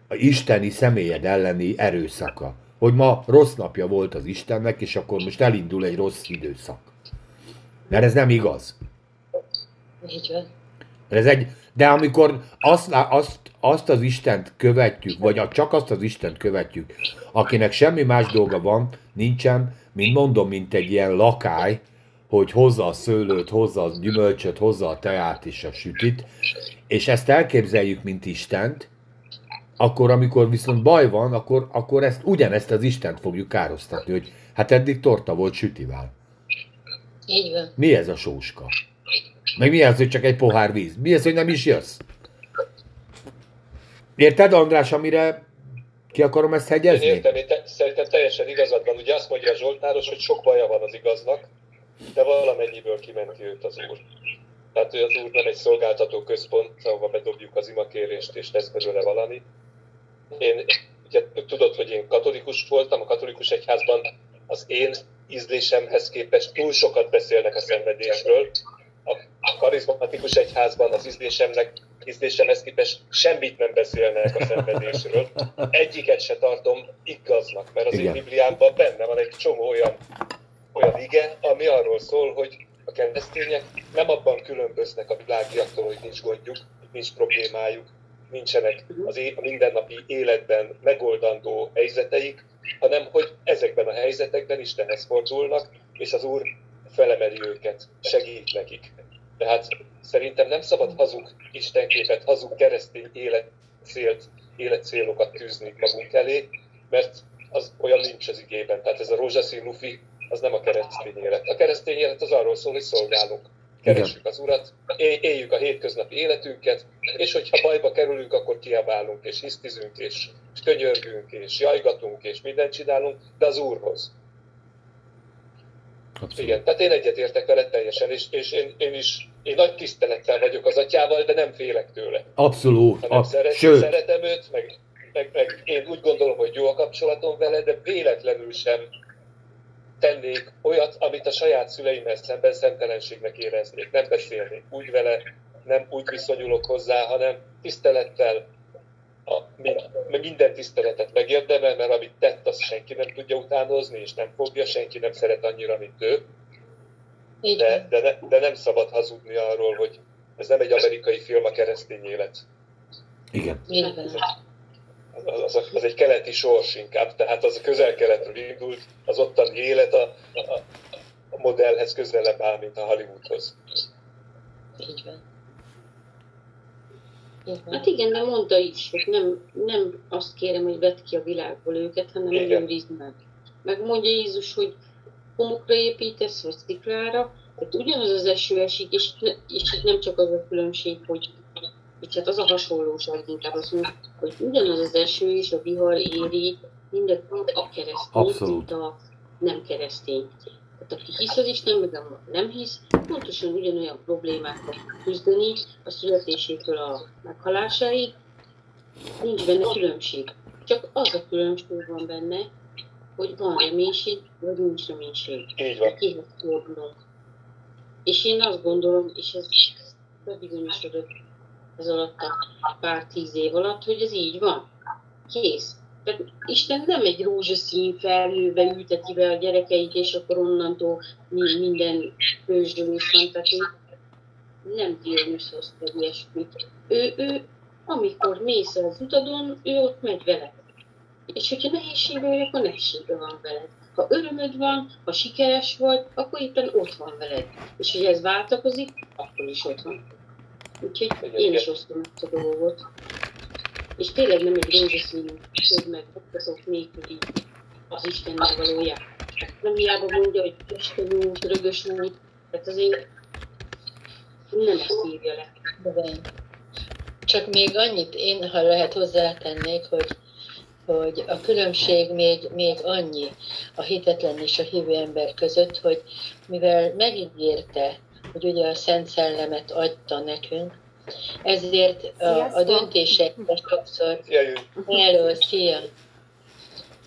a isteni személyed elleni erőszaka. Hogy ma rossz napja volt az Istennek, és akkor most elindul egy rossz időszak. Mert ez nem igaz. Így van. Ez egy, de amikor azt, azt, azt az Istent követjük, vagy a, csak azt az Istent követjük, akinek semmi más dolga van, nincsen, mint mondom, mint egy ilyen lakály, hogy hozza a szőlőt, hozza a gyümölcsöt, hozza a teát és a sütit, és ezt elképzeljük, mint Istent, akkor, amikor viszont baj van, akkor, akkor ezt, ugyanezt az Istent fogjuk károsztatni, hogy hát eddig torta volt sütivel. Így van. Mi ez a sóska? Meg mi az, hogy csak egy pohár víz? Mi az, hogy nem is jössz? Érted, András, amire ki akarom ezt én hegyezni? értem, én te, szerintem teljesen igazad van. Ugye azt mondja a Zsoltáros, hogy sok baja van az igaznak, de valamennyiből kimenti őt az Úr. Tehát hogy az Úr nem egy szolgáltató központ, ahova bedobjuk az imakérést, és lesz belőle valami. Én, ugye tudod, hogy én katolikus voltam, a katolikus egyházban az én ízlésemhez képest túl sokat beszélnek a szenvedésről. A, a karizmatikus egyházban az ízlésemnek, ízlésemhez képest semmit nem beszélnek a szenvedésről. Egyiket se tartom igaznak, mert az én Igen. Bibliámban benne van egy csomó olyan, olyan ige, ami arról szól, hogy a keresztények nem abban különböznek a világiaktól, hogy nincs gondjuk, nincs problémájuk, nincsenek az é- a mindennapi életben megoldandó helyzeteik, hanem hogy ezekben a helyzetekben Istenhez fordulnak, és az Úr felemeli őket, segít nekik. Tehát szerintem nem szabad hazug istenképet, hazug keresztény életcélt, életcélokat tűzni magunk elé, mert az olyan nincs az igében. Tehát ez a rózsaszín lufi, az nem a keresztény élet. A keresztény élet az arról szól, hogy szolgálunk. Keressük az Urat, éljük a hétköznapi életünket, és hogyha bajba kerülünk, akkor kiabálunk, és hisztizünk, és, és könyörgünk, és jajgatunk, és mindent csinálunk, de az Úrhoz. Abszolút. Igen, tehát én egyetértek vele teljesen, és, és én, én is én nagy tisztelettel vagyok az atyával, de nem félek tőle. Abszolút. Hanem szeret, sőt. szeretem őt, meg, meg, meg én úgy gondolom, hogy jó a kapcsolatom vele, de véletlenül sem tennék olyat, amit a saját szüleimmel szemben szemtelenségnek éreznék. Nem beszélnék úgy vele, nem úgy viszonyulok hozzá, hanem tisztelettel, a, minden tiszteletet megérdemel, mert amit tett, azt senki nem tudja utánozni, és nem fogja, senki nem szeret annyira, mint ő. De, de, ne, de nem szabad hazudni arról, hogy ez nem egy amerikai film, a keresztény élet. Igen. Az, az, az egy keleti sors inkább, tehát az a közel-keletről indult, az ottani élet a, a, a modellhez közelebb áll, mint a Hollywoodhoz. Így van. Hát igen, de mondta is, hogy nem, nem azt kérem, hogy vedd ki a világból őket, hanem hogy őrizd meg. Meg mondja Jézus, hogy homokra építesz, vagy sziklára, tehát ugyanaz az eső esik, és, és itt nem csak az a különbség, hogy itt hát az a hasonlóság inkább mondja, hogy ugyanaz az eső és a vihar éri mindet a keresztény, mint a nem keresztény. Tehát aki hisz az Isten, meg nem hisz, pontosan ugyanolyan problémákkal küzdeni a születésétől a meghalásáig, nincs benne különbség. Csak az a különbség van benne, hogy van reménység, vagy nincs reménység. Így van. Kihez fordulunk. És én azt gondolom, és ez bebizonyosodott ez alatt a pár tíz év alatt, hogy ez így van. Kész. Tehát Isten nem egy rózsaszín felhőbe ülteti be a gyerekeit, és akkor onnantól minden főzsdő és Nem Dionysos vagy ilyesmit. Ő, ő, amikor mész az utadon, ő ott megy vele. És hogyha nehézségbe vagy, akkor nehézségbe van veled. Ha örömöd van, ha sikeres vagy, akkor éppen ott van veled. És hogy ez váltakozik, akkor is ott van. Úgyhogy én is osztom ezt a dolgot. És tényleg nem egy rózsaszínű föld meg oktatók nélküli az Istennel való jár. Nem hiába mondja, hogy Isten út, rögös út, tehát azért nem ezt írja le. Csak még annyit én, ha lehet hozzátennék, hogy, hogy a különbség még, még annyi a hitetlen és a hívő ember között, hogy mivel megígérte, hogy ugye a Szent Szellemet adta nekünk, ezért a, a döntésekben sokszor, hello, szia,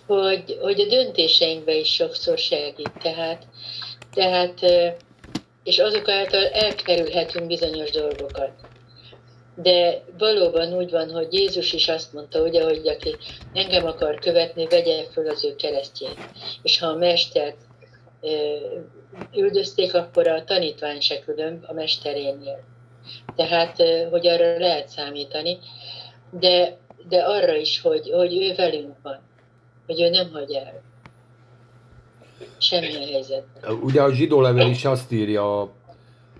hogy, hogy a döntéseinkben is sokszor segít. Tehát, tehát, és azok által elkerülhetünk bizonyos dolgokat. De valóban úgy van, hogy Jézus is azt mondta, ugye, hogy aki engem akar követni, vegye föl az ő keresztjét. És ha a mestert üldözték, akkor a tanítvány se különb a mesterénél tehát hogy arra lehet számítani, de, de arra is, hogy, hogy ő velünk van, hogy ő nem hagy el. Semmilyen helyzet. Ugye a zsidó level is azt írja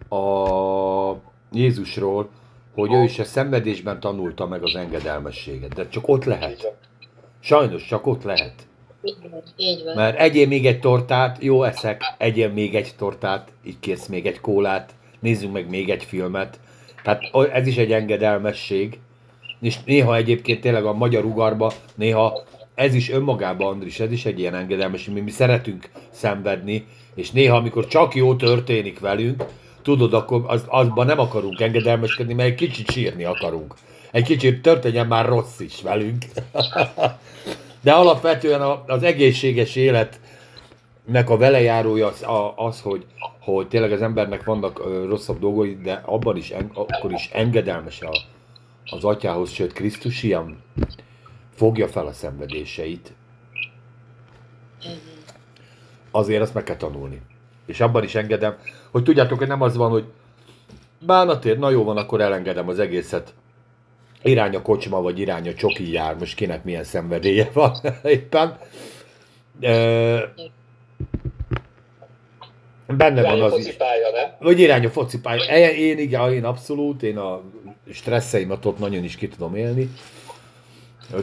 a Jézusról, hogy ő is a szenvedésben tanulta meg az engedelmességet, de csak ott lehet. Sajnos csak ott lehet. Így van, így van. Mert egyél még egy tortát, jó eszek, egyél még egy tortát, így kész még egy kólát, nézzünk meg még egy filmet. Tehát ez is egy engedelmesség. És néha egyébként tényleg a magyar ugarba, néha ez is önmagában, Andris, ez is egy ilyen engedelmesség, mi, mi szeretünk szenvedni, és néha, amikor csak jó történik velünk, tudod, akkor az, azban nem akarunk engedelmeskedni, mert egy kicsit sírni akarunk. Egy kicsit történjen már rossz is velünk. De alapvetően az egészséges életnek a velejárója az, az hogy hogy tényleg az embernek vannak rosszabb dolgai, de abban is, akkor is engedelmes a, az atyához, sőt Krisztus ilyen fogja fel a szenvedéseit. Azért azt meg kell tanulni. És abban is engedem, hogy tudjátok, hogy nem az van, hogy bánatért, na jó van, akkor elengedem az egészet. Irány a kocsma, vagy irány a csoki jár, most kinek milyen szenvedélye van éppen Benne van Irányú az is. Vagy irányú focipálya. Én, én igen, én abszolút, én a stresszeimet ott nagyon is ki tudom élni.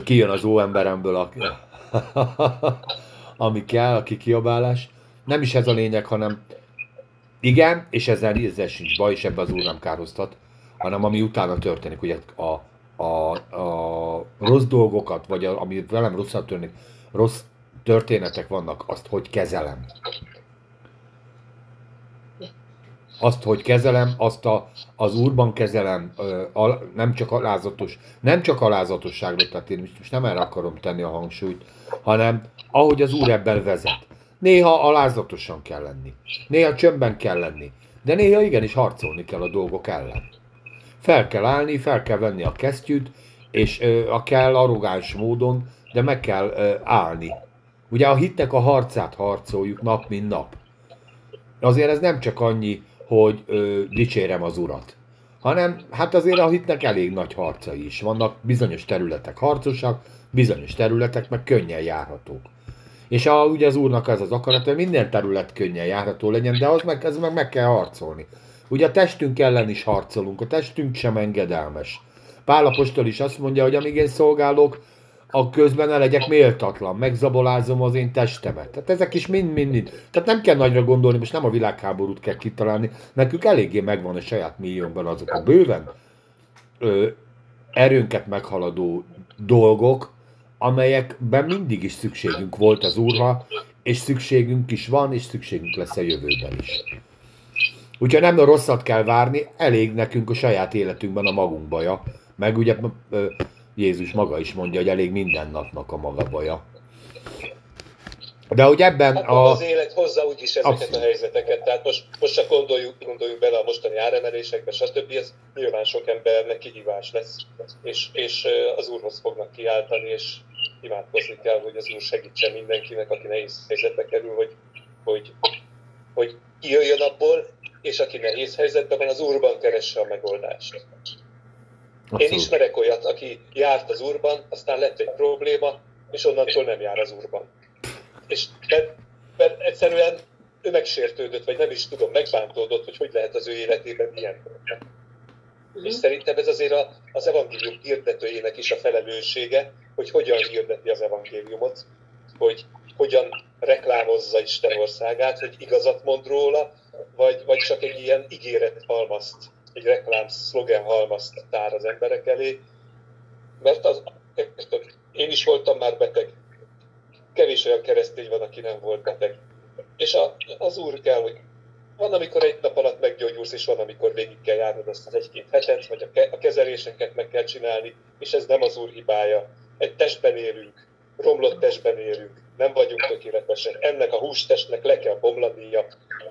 Kijön az óemberemből, a, ami kell, aki kiabálás. Nem is ez a lényeg, hanem igen, és ezzel, ezzel sincs baj, és ebbe az úr nem károztat, hanem ami utána történik, ugye a, a, a rossz dolgokat, vagy a, ami velem rosszat történik, rossz történetek vannak, azt hogy kezelem. Azt, hogy kezelem, azt a, az úrban kezelem, ö, al, nem csak alázatos, nem csak alázatosságra, tehát én most nem erre akarom tenni a hangsúlyt, hanem ahogy az úr ebben vezet. Néha alázatosan kell lenni, néha csöndben kell lenni, de néha igenis harcolni kell a dolgok ellen. Fel kell állni, fel kell venni a kesztyűt, és ö, a kell arrogáns módon, de meg kell ö, állni. Ugye a hitnek a harcát harcoljuk nap, mint nap. Azért ez nem csak annyi, hogy ö, dicsérem az urat, hanem hát azért a hitnek elég nagy harcai is vannak, bizonyos területek harcosak, bizonyos területek meg könnyen járhatók. És a, ugye az úrnak az az akarat, hogy minden terület könnyen járható legyen, de az meg, ez meg meg kell harcolni. Ugye a testünk ellen is harcolunk, a testünk sem engedelmes. Pálapostól is azt mondja, hogy amíg én szolgálok, a közben ne legyek méltatlan, megzabolázom az én testemet. Tehát ezek is mind-mind-mind. Tehát nem kell nagyra gondolni, most nem a világháborút kell kitalálni, nekünk eléggé megvan a saját milliónkban azok a bőven ö, erőnket meghaladó dolgok, amelyekben mindig is szükségünk volt az Úrra, és szükségünk is van, és szükségünk lesz a jövőben is. Úgyhogy nem a rosszat kell várni, elég nekünk a saját életünkben a magunk baja. Meg ugye Jézus maga is mondja, hogy elég minden napnak a maga baja. De hogy ebben Hát a... az élet hozza úgyis ezeket Abszolút. a helyzeteket, tehát most, most csak gondoljuk, gondoljuk bele a mostani áremelésekbe, stb. Ez nyilván sok embernek kihívás lesz, és, és az Úrhoz fognak kiáltani, és imádkozni kell, hogy az Úr segítsen mindenkinek, aki nehéz helyzetbe kerül, hogy, hogy, hogy kijöjjön abból, és aki nehéz helyzetben van, az Úrban keresse a megoldást. Én Abszolút. ismerek olyat, aki járt az Úrban, aztán lett egy probléma, és onnantól nem jár az Úrban. És mert, egyszerűen ő megsértődött, vagy nem is tudom, megbántódott, hogy hogy lehet az ő életében ilyen. És szerintem ez azért a, az evangélium hirdetőjének is a felelőssége, hogy hogyan hirdeti az evangéliumot, hogy hogyan reklámozza Isten országát, hogy igazat mond róla, vagy, vagy csak egy ilyen ígéret halmazt, egy reklám szlogen halmazt tár az emberek elé. Mert az, én is voltam már beteg. Kevés olyan keresztény van, aki nem volt beteg. És a, az úr kell, hogy van, amikor egy nap alatt meggyógyulsz, és van, amikor végig kell járnod azt az egy-két hetet, vagy a, ke- a kezeléseket meg kell csinálni, és ez nem az úr hibája. Egy testben élünk, romlott testben élünk, nem vagyunk tökéletesek. Ennek a hústestnek le kell bomlania.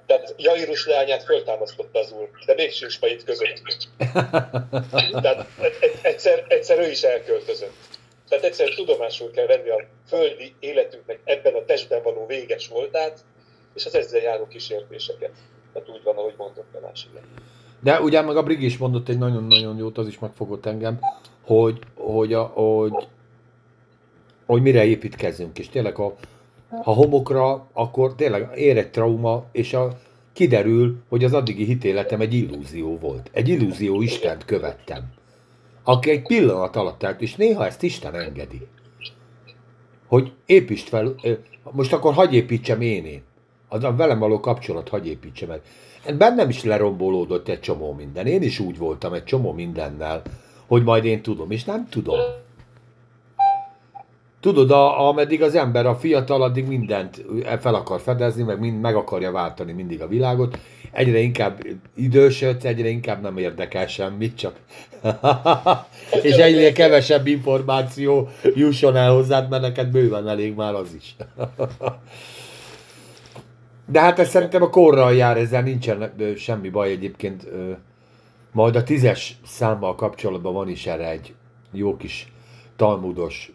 Tehát Jairus leányát föltámasztotta az úr, de még sincs ma itt közöttünk. Tehát egy- egy- egyszer, egyszer ő is elköltözött. Tehát egyszerűen tudomásul kell venni a földi életünknek ebben a testben való véges voltát, és az ezzel járó kísértéseket. Tehát úgy van, ahogy mondott a másik. De ugye meg a Brigi is mondott egy nagyon-nagyon jót, az is megfogott engem, hogy, hogy, a, hogy, hogy mire építkezzünk. És tényleg, ha, ha homokra, akkor tényleg ér egy trauma, és a, kiderül, hogy az addigi hitéletem egy illúzió volt. Egy illúzió Istent követtem. Aki egy pillanat alatt állt, és néha ezt Isten engedi. Hogy építsd fel, most akkor hagyj építsem én én. Az a velem való kapcsolat hagyj építse meg. Bennem is lerombolódott egy csomó minden. Én is úgy voltam egy csomó mindennel, hogy majd én tudom, és nem tudom. Tudod, a, ameddig az ember a fiatal, addig mindent fel akar fedezni, meg mind, meg akarja váltani mindig a világot. Egyre inkább idősödsz, egyre inkább nem érdekel semmit, csak... és egyre kevesebb információ jusson el hozzád, mert neked bőven elég már az is. De hát ez szerintem a korral jár, ezzel nincsen semmi baj egyébként. Majd a tízes számmal kapcsolatban van is erre egy jó kis talmudos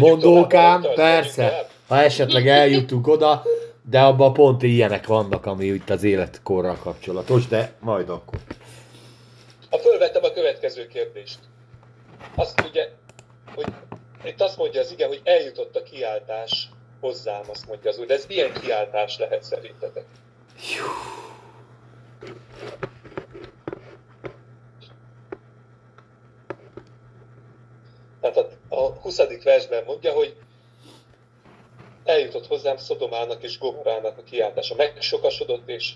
mondókám, persze, ha esetleg eljutunk oda, de abban pont ilyenek vannak, ami itt az életkorral kapcsolatos, de majd akkor. Ha fölvettem a következő kérdést. Azt ugye, hogy itt azt mondja az ige, hogy eljutott a kiáltás hozzám, azt mondja az úr. De ez milyen kiáltás lehet szerintetek? Tehát a, a 20. versben mondja, hogy eljutott hozzám Szodomának és Gomorának a kiáltása. Megsokasodott és,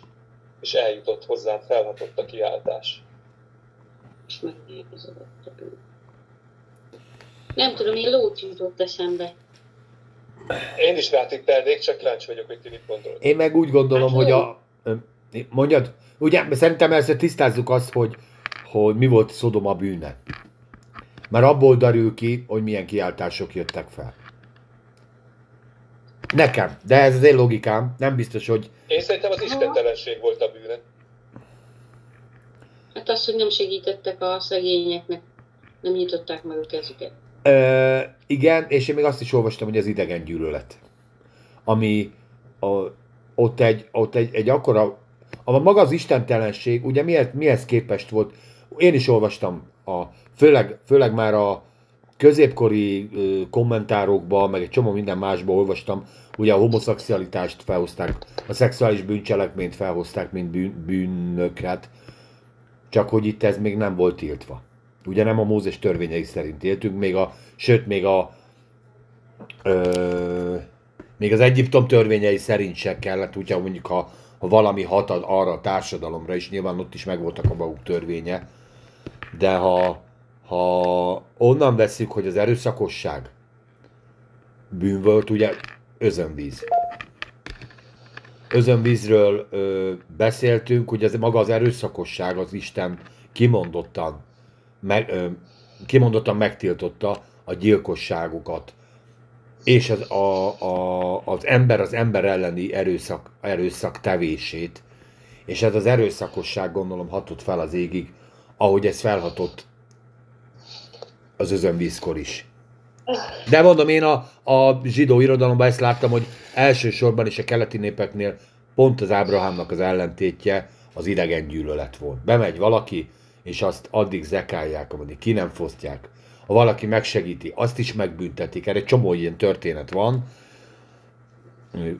és eljutott hozzám, felhatott a kiáltás. És a. Nem tudom, én lót jutott eszembe. Én is rátippelnék, csak kíváncsi vagyok, hogy ti mit gondolod. Én meg úgy gondolom, Hát hogy a... Mondjad, ugye szerintem ezt tisztázzuk azt, hogy, hogy mi volt Szodoma bűne. Mert abból derül ki, hogy milyen kiáltások jöttek fel. Nekem, de ez az én logikám, nem biztos, hogy Én szerintem az istentelenség volt a bűne. Hát az, hogy nem segítettek a szegényeknek, nem nyitották meg a kezüket. Ö, igen, és én még azt is olvastam, hogy az idegen gyűlölet. Ami a, ott, egy, ott egy, egy akkora, a maga az istentelenség, ugye mihez, mihez képest volt, én is olvastam, a, főleg, főleg már a középkori ö, kommentárokba, meg egy csomó minden másba olvastam, ugye a homoszexualitást felhozták, a szexuális bűncselekményt felhozták, mint bűn, bűnöket, csak hogy itt ez még nem volt tiltva. Ugye nem a Mózes törvényei szerint éltünk, még a, sőt, még a ö, még az Egyiptom törvényei szerint se kellett, ugye mondjuk ha, ha valami hat ad arra a társadalomra, és nyilván ott is megvoltak a maguk törvénye, de ha, ha onnan veszük, hogy az erőszakosság bűn volt, ugye özönvíz. Özönvízről ö, beszéltünk, hogy ez maga az erőszakosság az Isten kimondottan, meg, ö, kimondottan megtiltotta a gyilkosságokat, és az, a, a, az ember az ember elleni erőszak, erőszak tevését, és ez az erőszakosság gondolom hatott fel az égig, ahogy ez felhatott az özönvízkor is. De mondom, én a, a zsidó irodalomban ezt láttam, hogy elsősorban is a keleti népeknél pont az Ábrahámnak az ellentétje az idegen gyűlölet volt. Bemegy valaki, és azt addig zekálják, ameddig ki nem fosztják. Ha valaki megsegíti, azt is megbüntetik. Erre egy csomó ilyen történet van,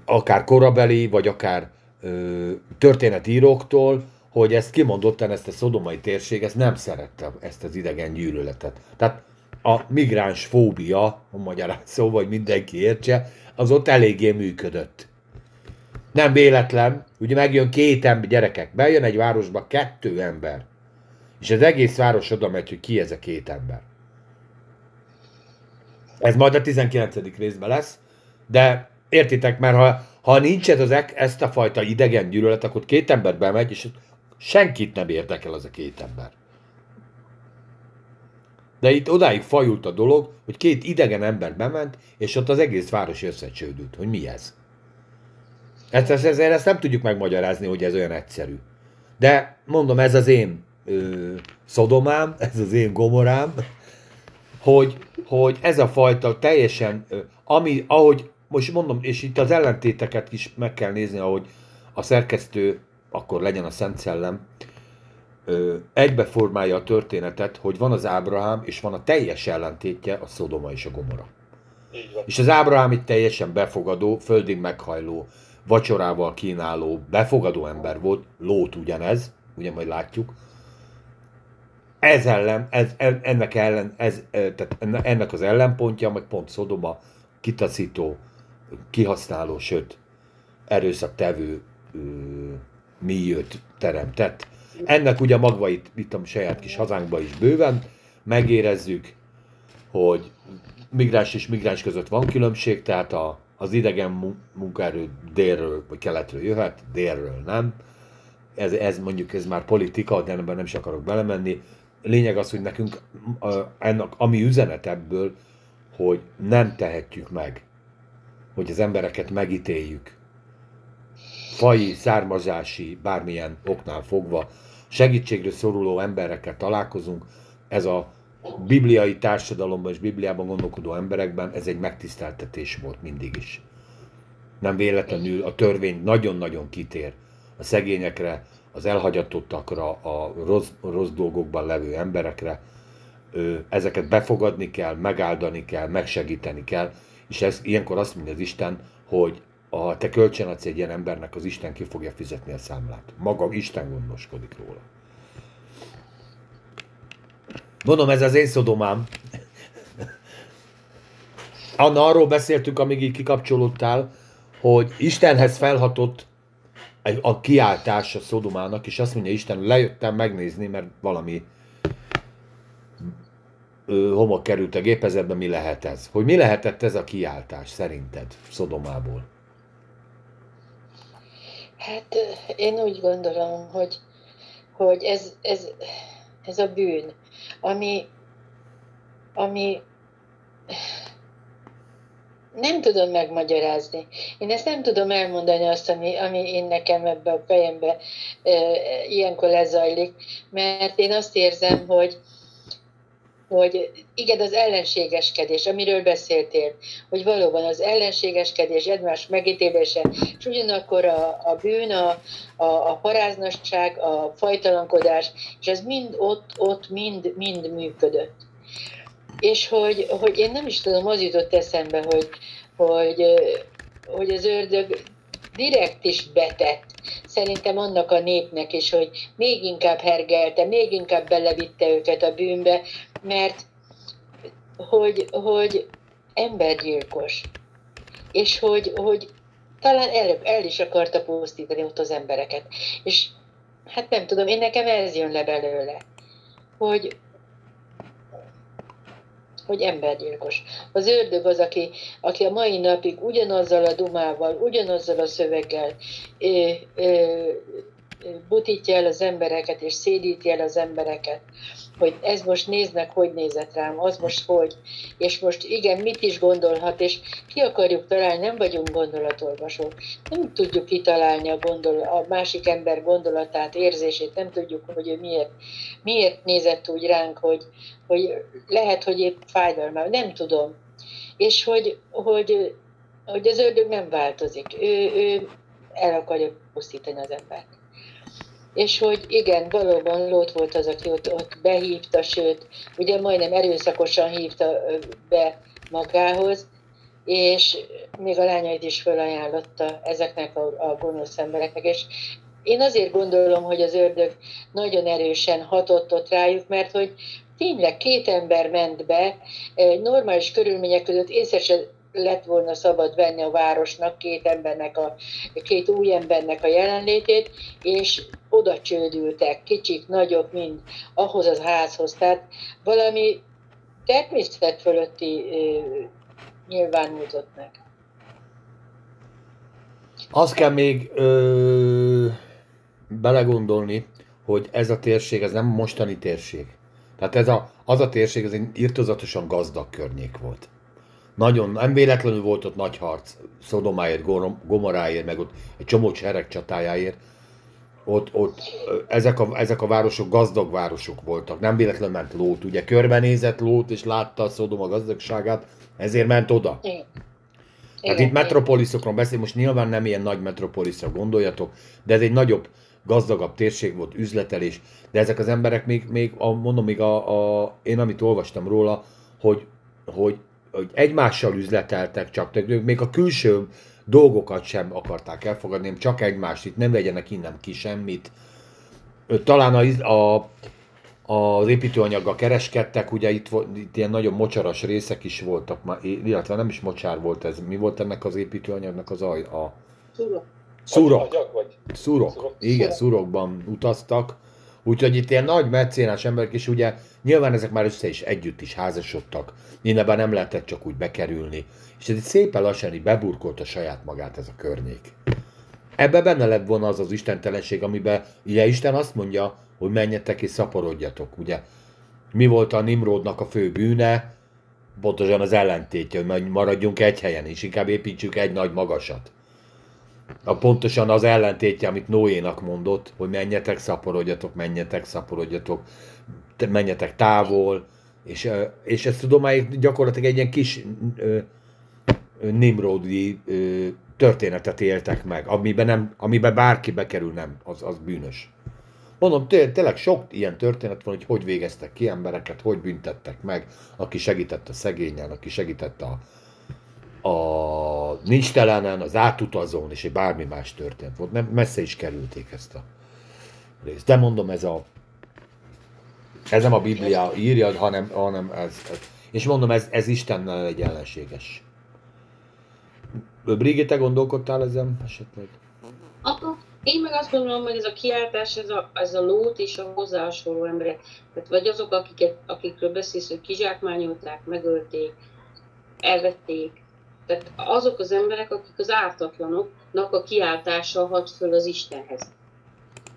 akár korabeli, vagy akár ö, történetíróktól, hogy ezt kimondottan, ezt a szodomai térség, ezt nem szerette, ezt az idegen gyűlöletet. Tehát a migráns fóbia, a magyar szó, hogy mindenki értse, az ott eléggé működött. Nem véletlen, ugye megjön két ember, gyerekek, bejön egy városba kettő ember, és az egész város oda megy, hogy ki ez a két ember. Ez majd a 19. részben lesz, de értitek, mert ha, ha nincs ez az, ezt a fajta idegen gyűlölet, akkor két ember bemegy, és senkit nem érdekel az a két ember. De itt odáig fajult a dolog, hogy két idegen ember bement, és ott az egész város összecsődült. Hogy mi ez? Ezt, ezt, ezért ezt nem tudjuk megmagyarázni, hogy ez olyan egyszerű. De mondom, ez az én ö, szodomám, ez az én gomorám, hogy, hogy ez a fajta teljesen, ö, ami, ahogy, most mondom, és itt az ellentéteket is meg kell nézni, ahogy a szerkesztő, akkor legyen a Szent Szellem, egybeformálja a történetet, hogy van az Ábrahám, és van a teljes ellentétje, a Szodoma és a Gomora. És az Ábrahám itt teljesen befogadó, földig meghajló, vacsorával kínáló, befogadó ember volt, Lót ugyanez, ugye majd látjuk. Ez ellen, ez, en- ennek ellen, ez, eh, tehát enne- ennek az ellenpontja, meg pont Szodoma kitaszító, kihasználó, sőt, erőszaktevő ö, milliót teremtett. Ennek ugye magvait itt a saját kis hazánkban is bőven megérezzük, hogy migráns és migráns között van különbség, tehát a, az idegen mu- munkaerő délről vagy keletről jöhet, délről nem. Ez, ez mondjuk ez már politika, de ebben nem is akarok belemenni. Lényeg az, hogy nekünk ennek, ami üzenet ebből, hogy nem tehetjük meg, hogy az embereket megítéljük. Faji, származási, bármilyen oknál fogva segítségre szoruló emberekkel találkozunk, ez a bibliai társadalomban és Bibliában gondolkodó emberekben ez egy megtiszteltetés volt mindig is. Nem véletlenül a törvény nagyon-nagyon kitér a szegényekre, az elhagyatottakra, a rossz, rossz dolgokban levő emberekre. Ezeket befogadni kell, megáldani kell, megsegíteni kell, és ez, ilyenkor azt mondja az Isten, hogy ha te kölcsön adsz egy ilyen embernek, az Isten ki fogja fizetni a számlát. Maga Isten gondoskodik róla. Mondom, ez az én szodomám. Anna, arról beszéltünk, amíg így kikapcsolódtál, hogy Istenhez felhatott a kiáltás a Szodomának, és azt mondja Isten, lejöttem megnézni, mert valami homok került a gépezetbe, mi lehet ez? Hogy mi lehetett ez a kiáltás szerinted Szodomából? Hát én úgy gondolom, hogy, hogy ez, ez, ez a bűn, ami, ami nem tudom megmagyarázni. Én ezt nem tudom elmondani azt, ami, ami én nekem ebbe a fejembe e, ilyenkor lezajlik, mert én azt érzem, hogy, hogy igen, az ellenségeskedés, amiről beszéltél, hogy valóban az ellenségeskedés, egymás megítélése, és ugyanakkor a, a bűn, a, a, a paráznosság, a fajtalankodás, és ez mind ott, ott mind, mind működött. És hogy, hogy én nem is tudom, az jutott eszembe, hogy, hogy, hogy az ördög direkt is betett, szerintem annak a népnek is, hogy még inkább hergelte, még inkább belevitte őket a bűnbe, mert hogy, hogy embergyilkos, és hogy, hogy talán el, el is akarta pusztítani ott az embereket. És hát nem tudom, én nekem ez jön le belőle, hogy, hogy embergyilkos. Az ördög az, aki, aki a mai napig ugyanazzal a dumával, ugyanazzal a szöveggel ö, ö, butítja el az embereket, és szédíti el az embereket, hogy ez most néznek, hogy nézett rám, az most hogy, és most igen, mit is gondolhat, és ki akarjuk találni, nem vagyunk gondolatolvasók, nem tudjuk kitalálni a, gondol, a másik ember gondolatát, érzését, nem tudjuk, hogy ő miért, miért nézett úgy ránk, hogy, hogy lehet, hogy épp fájdalma, nem tudom. És hogy, hogy, hogy az ördög nem változik, ő, ő el akarja pusztítani az embert. És hogy igen, valóban Lót volt az, aki ott, ott behívta, sőt, ugye majdnem erőszakosan hívta be magához, és még a lányait is felajánlotta ezeknek a, a gonosz embereknek. És én azért gondolom, hogy az ördög nagyon erősen hatott ott rájuk, mert hogy tényleg két ember ment be, normális körülmények között észre se lett volna szabad venni a városnak két embernek, a, két új embernek a jelenlétét, és oda csődültek, kicsik, nagyok, mind ahhoz az házhoz. Tehát valami természet fölötti ö, nyilvánult ott meg. Azt kell még ö, belegondolni, hogy ez a térség, ez nem mostani térség. Tehát ez a, az a térség, ez egy irtozatosan gazdag környék volt. Nagyon, nem véletlenül volt ott nagy harc, Szodomáért, Gomoráért, meg ott egy csomó sereg csatájáért. Ott, ott ezek, a, ezek a városok gazdag városok voltak. Nem véletlenül ment Lót. Ugye körbenézett Lót, és látta a Szodoma gazdagságát, ezért ment oda. Igen. Hát itt metropoliszokról beszél, most nyilván nem ilyen nagy metropoliszra gondoljatok, de ez egy nagyobb, gazdagabb térség volt, üzletelés, de ezek az emberek még, még a, mondom, még a, a, én amit olvastam róla, hogy, hogy, hogy egymással üzleteltek csak, még a külső dolgokat sem akarták elfogadni, csak egymást, itt nem vegyenek innen ki semmit. Talán a, a, az építőanyaggal kereskedtek, ugye itt, itt ilyen nagyon mocsaras részek is voltak, már, illetve nem is mocsár volt ez. Mi volt ennek az építőanyagnak az aj? A vagy? Szurok. Szurok. Igen, szurokban utaztak. Úgyhogy itt ilyen nagy mecénás emberek, és ugye nyilván ezek már össze is együtt is házasodtak. Innenben nem lehetett csak úgy bekerülni. És ez itt szépen lassan így beburkolta saját magát ez a környék. Ebbe benne lett volna az az istentelenség, amiben ugye Isten azt mondja, hogy menjetek és szaporodjatok, ugye. Mi volt a Nimrodnak a fő bűne? Pontosan az ellentétje, hogy maradjunk egy helyen, és inkább építsük egy nagy magasat. A pontosan az ellentétje, amit Noénak mondott, hogy menjetek, szaporodjatok, menjetek, szaporodjatok, te- menjetek távol, és, és ezt tudomáig gyakorlatilag egy ilyen kis ö, Nimrodi történetet éltek meg, amiben, nem, amiben bárki bekerül, nem, az, az bűnös. Mondom, té- tényleg sok ilyen történet van, hogy hogy végeztek ki embereket, hogy büntettek meg, aki segített a szegényen, aki segített a, a nincs telenen, az átutazón, és egy bármi más történt volt. Nem, messze is kerülték ezt a részt. De mondom, ez a ez nem a Biblia írja, hanem, hanem ez, ez. És mondom, ez, ez Istennel egy ellenséges. Brigitte, gondolkodtál ezen esetleg? Akkor én meg azt gondolom, hogy ez a kiáltás, ez a, ez a lót és a hozzá hasonló emberek, tehát vagy azok, akiket, akikről beszélsz, hogy kizsákmányolták, megölték, elvették, tehát azok az emberek, akik az ártatlanoknak a kiáltása hat föl az Istenhez.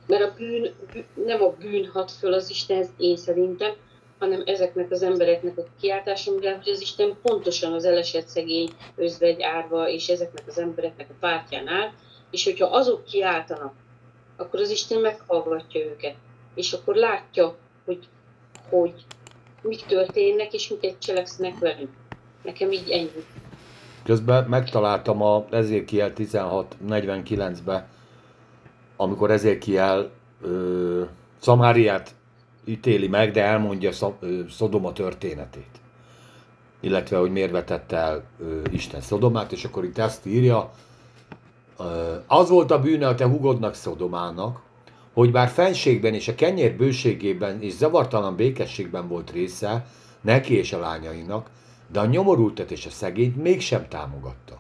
Mert a bűn, bűn nem a bűn hat föl az Istenhez, én szerintem, hanem ezeknek az embereknek a kiáltása, mivel hogy az Isten pontosan az elesett szegény, özvegy, árva és ezeknek az embereknek a pártján áll, és hogyha azok kiáltanak, akkor az Isten meghallgatja őket, és akkor látja, hogy, hogy mik történnek, és miket cselekszenek velük. Nekem így ennyi. Közben megtaláltam a Ezékiel 16.49-be, amikor Ezékiel ö, Szamáriát ítéli meg, de elmondja Szodoma történetét. Illetve, hogy miért vetette el ö, Isten Szodomát, és akkor itt ezt írja, ö, az volt a bűne a te hugodnak Szodomának, hogy bár fenségben és a kenyér bőségében és zavartalan békességben volt része, neki és a lányainak, de a nyomorultat és a szegényt mégsem támogatta.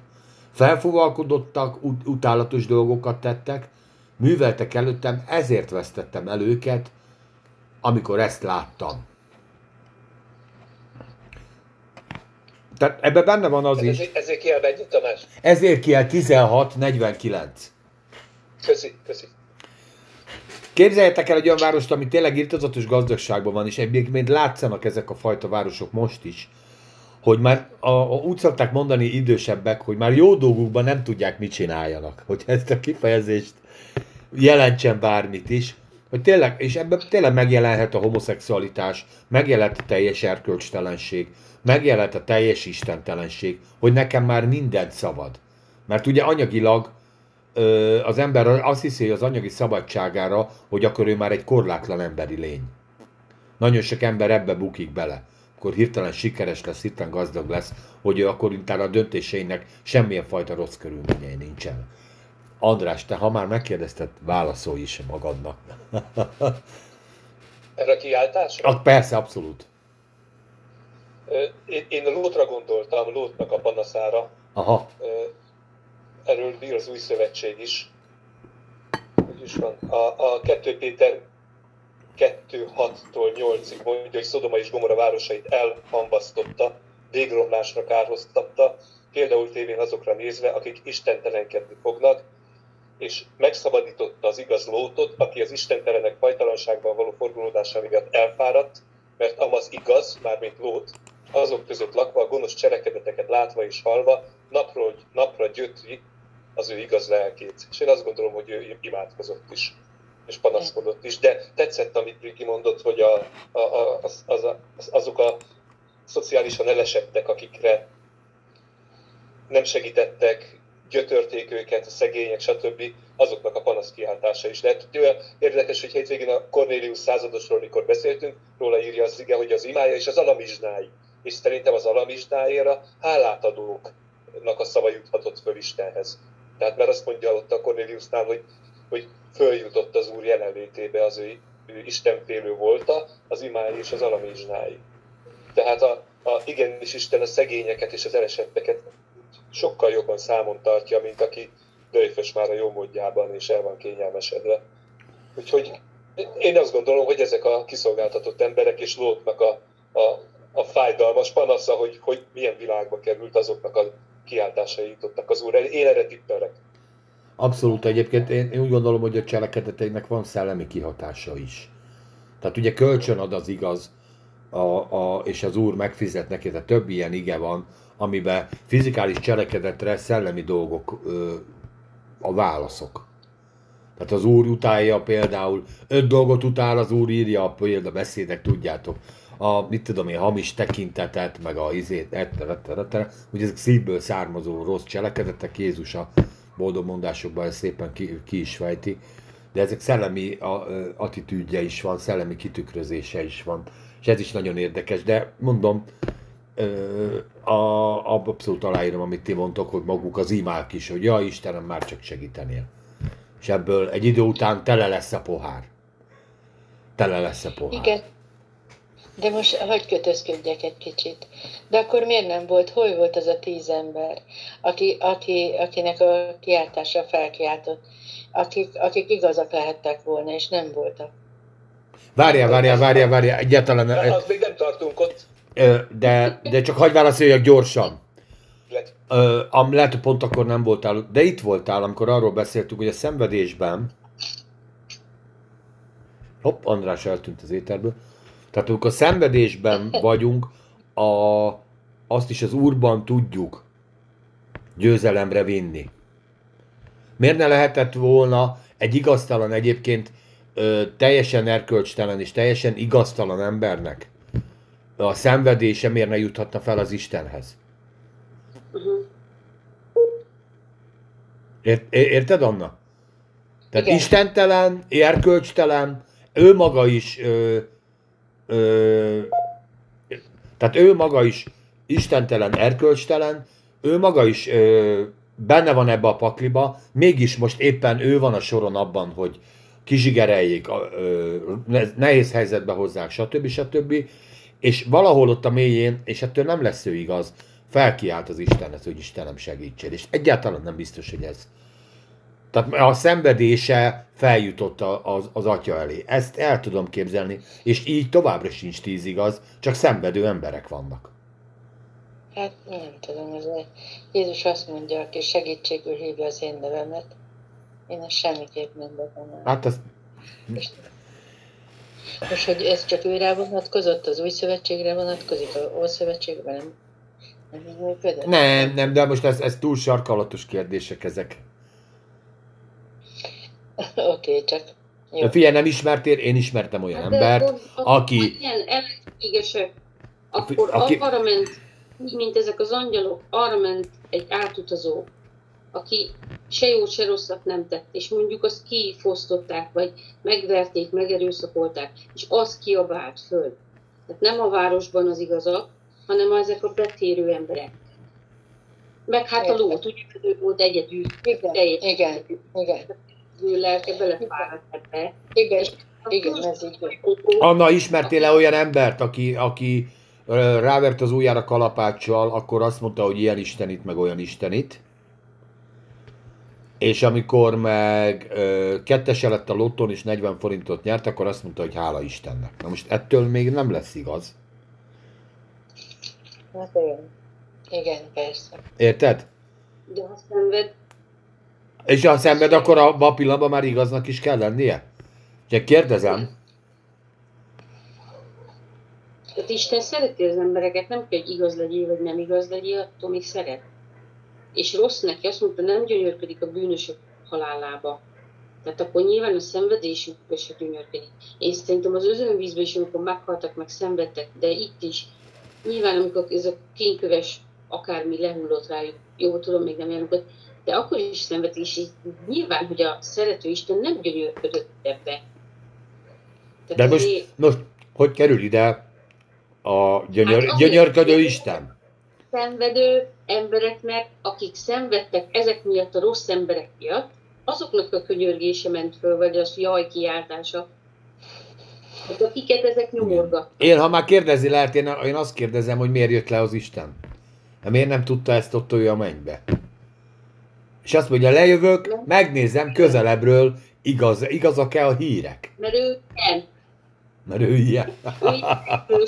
Felfogalkodottak, ut- utálatos dolgokat tettek, műveltek előttem, ezért vesztettem el őket, amikor ezt láttam. Tehát ebben benne van az is. Ezért kiel mennyi, Tamás? Ezért kiel 16-49. Köszi, köszi. Képzeljétek el egy olyan várost, ami tényleg irtozatos gazdagságban van, és egyébként látszanak ezek a fajta városok most is, hogy már a, a, úgy szokták mondani idősebbek, hogy már jó dolgukban nem tudják, mit csináljanak. Hogy ezt a kifejezést jelentsen bármit is. Hogy tényleg, és ebben tényleg megjelenhet a homoszexualitás, megjelenhet a teljes erkölcstelenség, megjelenhet a teljes istentelenség, hogy nekem már mindent szabad. Mert ugye anyagilag az ember azt hiszi, az anyagi szabadságára, hogy akkor ő már egy korlátlan emberi lény. Nagyon sok ember ebbe bukik bele akkor hirtelen sikeres lesz, hirtelen gazdag lesz, hogy ő akkor utána a döntéseinek semmilyen fajta rossz körülményei nincsen. András, te ha már megkérdezted, válaszolj is magadnak. Erre a kiáltásra? Ah, persze, abszolút. Én, én Lótra gondoltam, Lótnak a panaszára. Aha. Erről bír az új szövetség is. Úgy is van. A, a 2 Péter 2-6-tól 8-ig mondja, hogy Szodoma és Gomora városait elhambasztotta, végromlásra kárhoztatta, például tévén azokra nézve, akik istentelenkedni fognak, és megszabadította az igaz lótot, aki az istentelenek fajtalanságban való fordulódása miatt elfáradt, mert amaz igaz, mármint lót, azok között lakva, a gonosz cselekedeteket látva és halva, napról napra gyötri az ő igaz lelkét. És én azt gondolom, hogy ő imádkozott is és panaszkodott is, de tetszett, amit Riki mondott, hogy a, a, a, az, az, az, azok a szociálisan elesettek, akikre nem segítettek, gyötörték őket, a szegények, stb., azoknak a panaszkiáltása is lehet. Olyan érdekes, hogy hétvégén a Cornelius századosról, mikor beszéltünk, róla írja az ige, hogy az imája és az alamizsnái. És szerintem az alamizsnáért hálát adóknak a szava juthatott föl Istenhez. Tehát mert azt mondja ott a Corneliusnál, hogy, hogy följutott az Úr jelenlétébe az ő, ő istenfélő volta, az imái és az alamizsnái. Tehát a, a, igenis Isten a szegényeket és az elesetteket sokkal jobban számon tartja, mint aki döjfös már a jó módjában és el van kényelmesedve. Úgyhogy én azt gondolom, hogy ezek a kiszolgáltatott emberek és Lótnak a, a, a fájdalmas panasza, hogy, hogy milyen világba került azoknak a kiáltásai jutottak az úr. Én erre tippelek. Abszolút egyébként én, én úgy gondolom, hogy a cselekedeteinek van szellemi kihatása is. Tehát ugye kölcsön ad az igaz, a, a, és az Úr megfizet neki, tehát több ilyen ige van, amiben fizikális cselekedetre szellemi dolgok ö, a válaszok. Tehát az Úr utálja például, öt dolgot utál az Úr, írja a példa beszédek, tudjátok, a, mit tudom én, hamis tekintetet, meg a izét, et, et, et, et, ugye ezek szívből származó rossz cselekedetek, Jézus a boldog mondásokban szépen ki, ki is fejti, de ezek szellemi a, attitűdje is van, szellemi kitükrözése is van, és ez is nagyon érdekes, de mondom, a, abszolút aláírom, amit ti mondtok, hogy maguk az imák is, hogy ja Istenem, már csak segítenie. És ebből egy idő után tele lesz a pohár. Tele lesz a pohár. Igen. De most hagyj kötözködjek egy kicsit. De akkor miért nem volt, hol volt az a tíz ember, aki, aki, akinek a kiáltása felkiáltott, akik, akik igazak lehettek volna, és nem voltak? Várjál, várjál, várjál, várjál, egyáltalán, De az még nem tartunk ott. De, de csak hagyj válaszoljak gyorsan. Ö, am, lehet, hogy pont akkor nem voltál, de itt voltál, amikor arról beszéltük, hogy a szenvedésben, hopp, András eltűnt az éterből, tehát amikor a szenvedésben vagyunk, a, azt is az Úrban tudjuk győzelemre vinni. Miért ne lehetett volna egy igaztalan egyébként ö, teljesen erkölcstelen és teljesen igaztalan embernek a szenvedése miért ne juthatna fel az Istenhez? Uh-huh. Ért, é- érted, Anna? Tehát Igen. istentelen, erkölcstelen, ő maga is, ö, ö, tehát ő maga is istentelen, erkölcstelen, ő maga is ö, benne van ebbe a pakliba, mégis most éppen ő van a soron abban, hogy kizsigereljék, ö, ne- nehéz helyzetbe hozzák, stb. stb. És valahol ott a mélyén, és ettől nem lesz ő igaz, felkiált az Istenhez, hogy Istenem segítsen. És egyáltalán nem biztos, hogy ez. Tehát a szenvedése feljutott az, az atya elé. Ezt el tudom képzelni, és így továbbra sincs tíz igaz, csak szenvedő emberek vannak. Hát nem tudom, ez. Jézus azt mondja, aki segítségül hívja az én nevemet, én ezt semmiképp nem bevonom. Hát az, most, hogy ez csak őre vonatkozott, az új szövetségre vonatkozik, a Ószövetségben nem, nem így működött? nem, nem, de most ez, ez túl sarkalatos kérdések ezek. Oké, okay, csak jó. De figyelj, nem ismertél, én ismertem olyan Hát de embert, akkor aki- Ilyen ellenségesek, akkor Aki- arra ment, mint ezek az angyalok, arra ment egy átutazó, aki se jót, se rosszat nem tett, és mondjuk azt kifosztották, vagy megverték, megerőszakolták, és az kiabált föl. Tehát nem a városban az igazak, hanem ezek a betérő emberek. Meg hát a lót, ugye ő volt egyedül, Igen, teljes igen, igen, ő lelke belefáradt ebbe. igen, igen, ez így. Anna, ismertél-e olyan embert, aki, aki rávert az ujjára kalapáccsal, akkor azt mondta, hogy ilyen istenit, meg olyan istenit. És amikor meg ö, kettese lett a lotton és 40 forintot nyert, akkor azt mondta, hogy hála Istennek. Na most ettől még nem lesz igaz. Hát igen. Igen, persze. Érted? De ha szenved, És ha szenved, akkor abban a pillanatban már igaznak is kell lennie? Csak kérdezem. Tehát Isten szereti az embereket, nem kell, hogy igaz legyél, vagy nem igaz legyél, attól még szeret. És rossz neki, azt mondta, nem gyönyörködik a bűnösök halálába. Tehát akkor nyilván a szenvedésükbe se gyönyörködik. Én szerintem az özönvízben is, amikor meghaltak, meg szenvedtek, de itt is, nyilván amikor ez a kényköves akármi lehullott rájuk, jó, tudom, még nem járunk de akkor is szenvedtek, és így nyilván, hogy a szerető Isten nem gyönyörködött ebbe. Tehát De most, azért- most hogy kerül ide a gyönyör, Hát gyönyörködő Isten? Szenvedő embereknek, akik szenvedtek ezek miatt a rossz emberek miatt, azoknak a könyörgése ment föl, vagy az jaj kiáltása. Hát akiket ezek nyomorgat. Én, ha már kérdezi lehet, én, én azt kérdezem, hogy miért jött le az Isten. Hát miért nem tudta ezt ott ő a mennybe? És azt mondja, lejövök, megnézem közelebbről, igaz, igazak-e a hírek? Mert ő ilyen. Mert ő ilyen. Ő,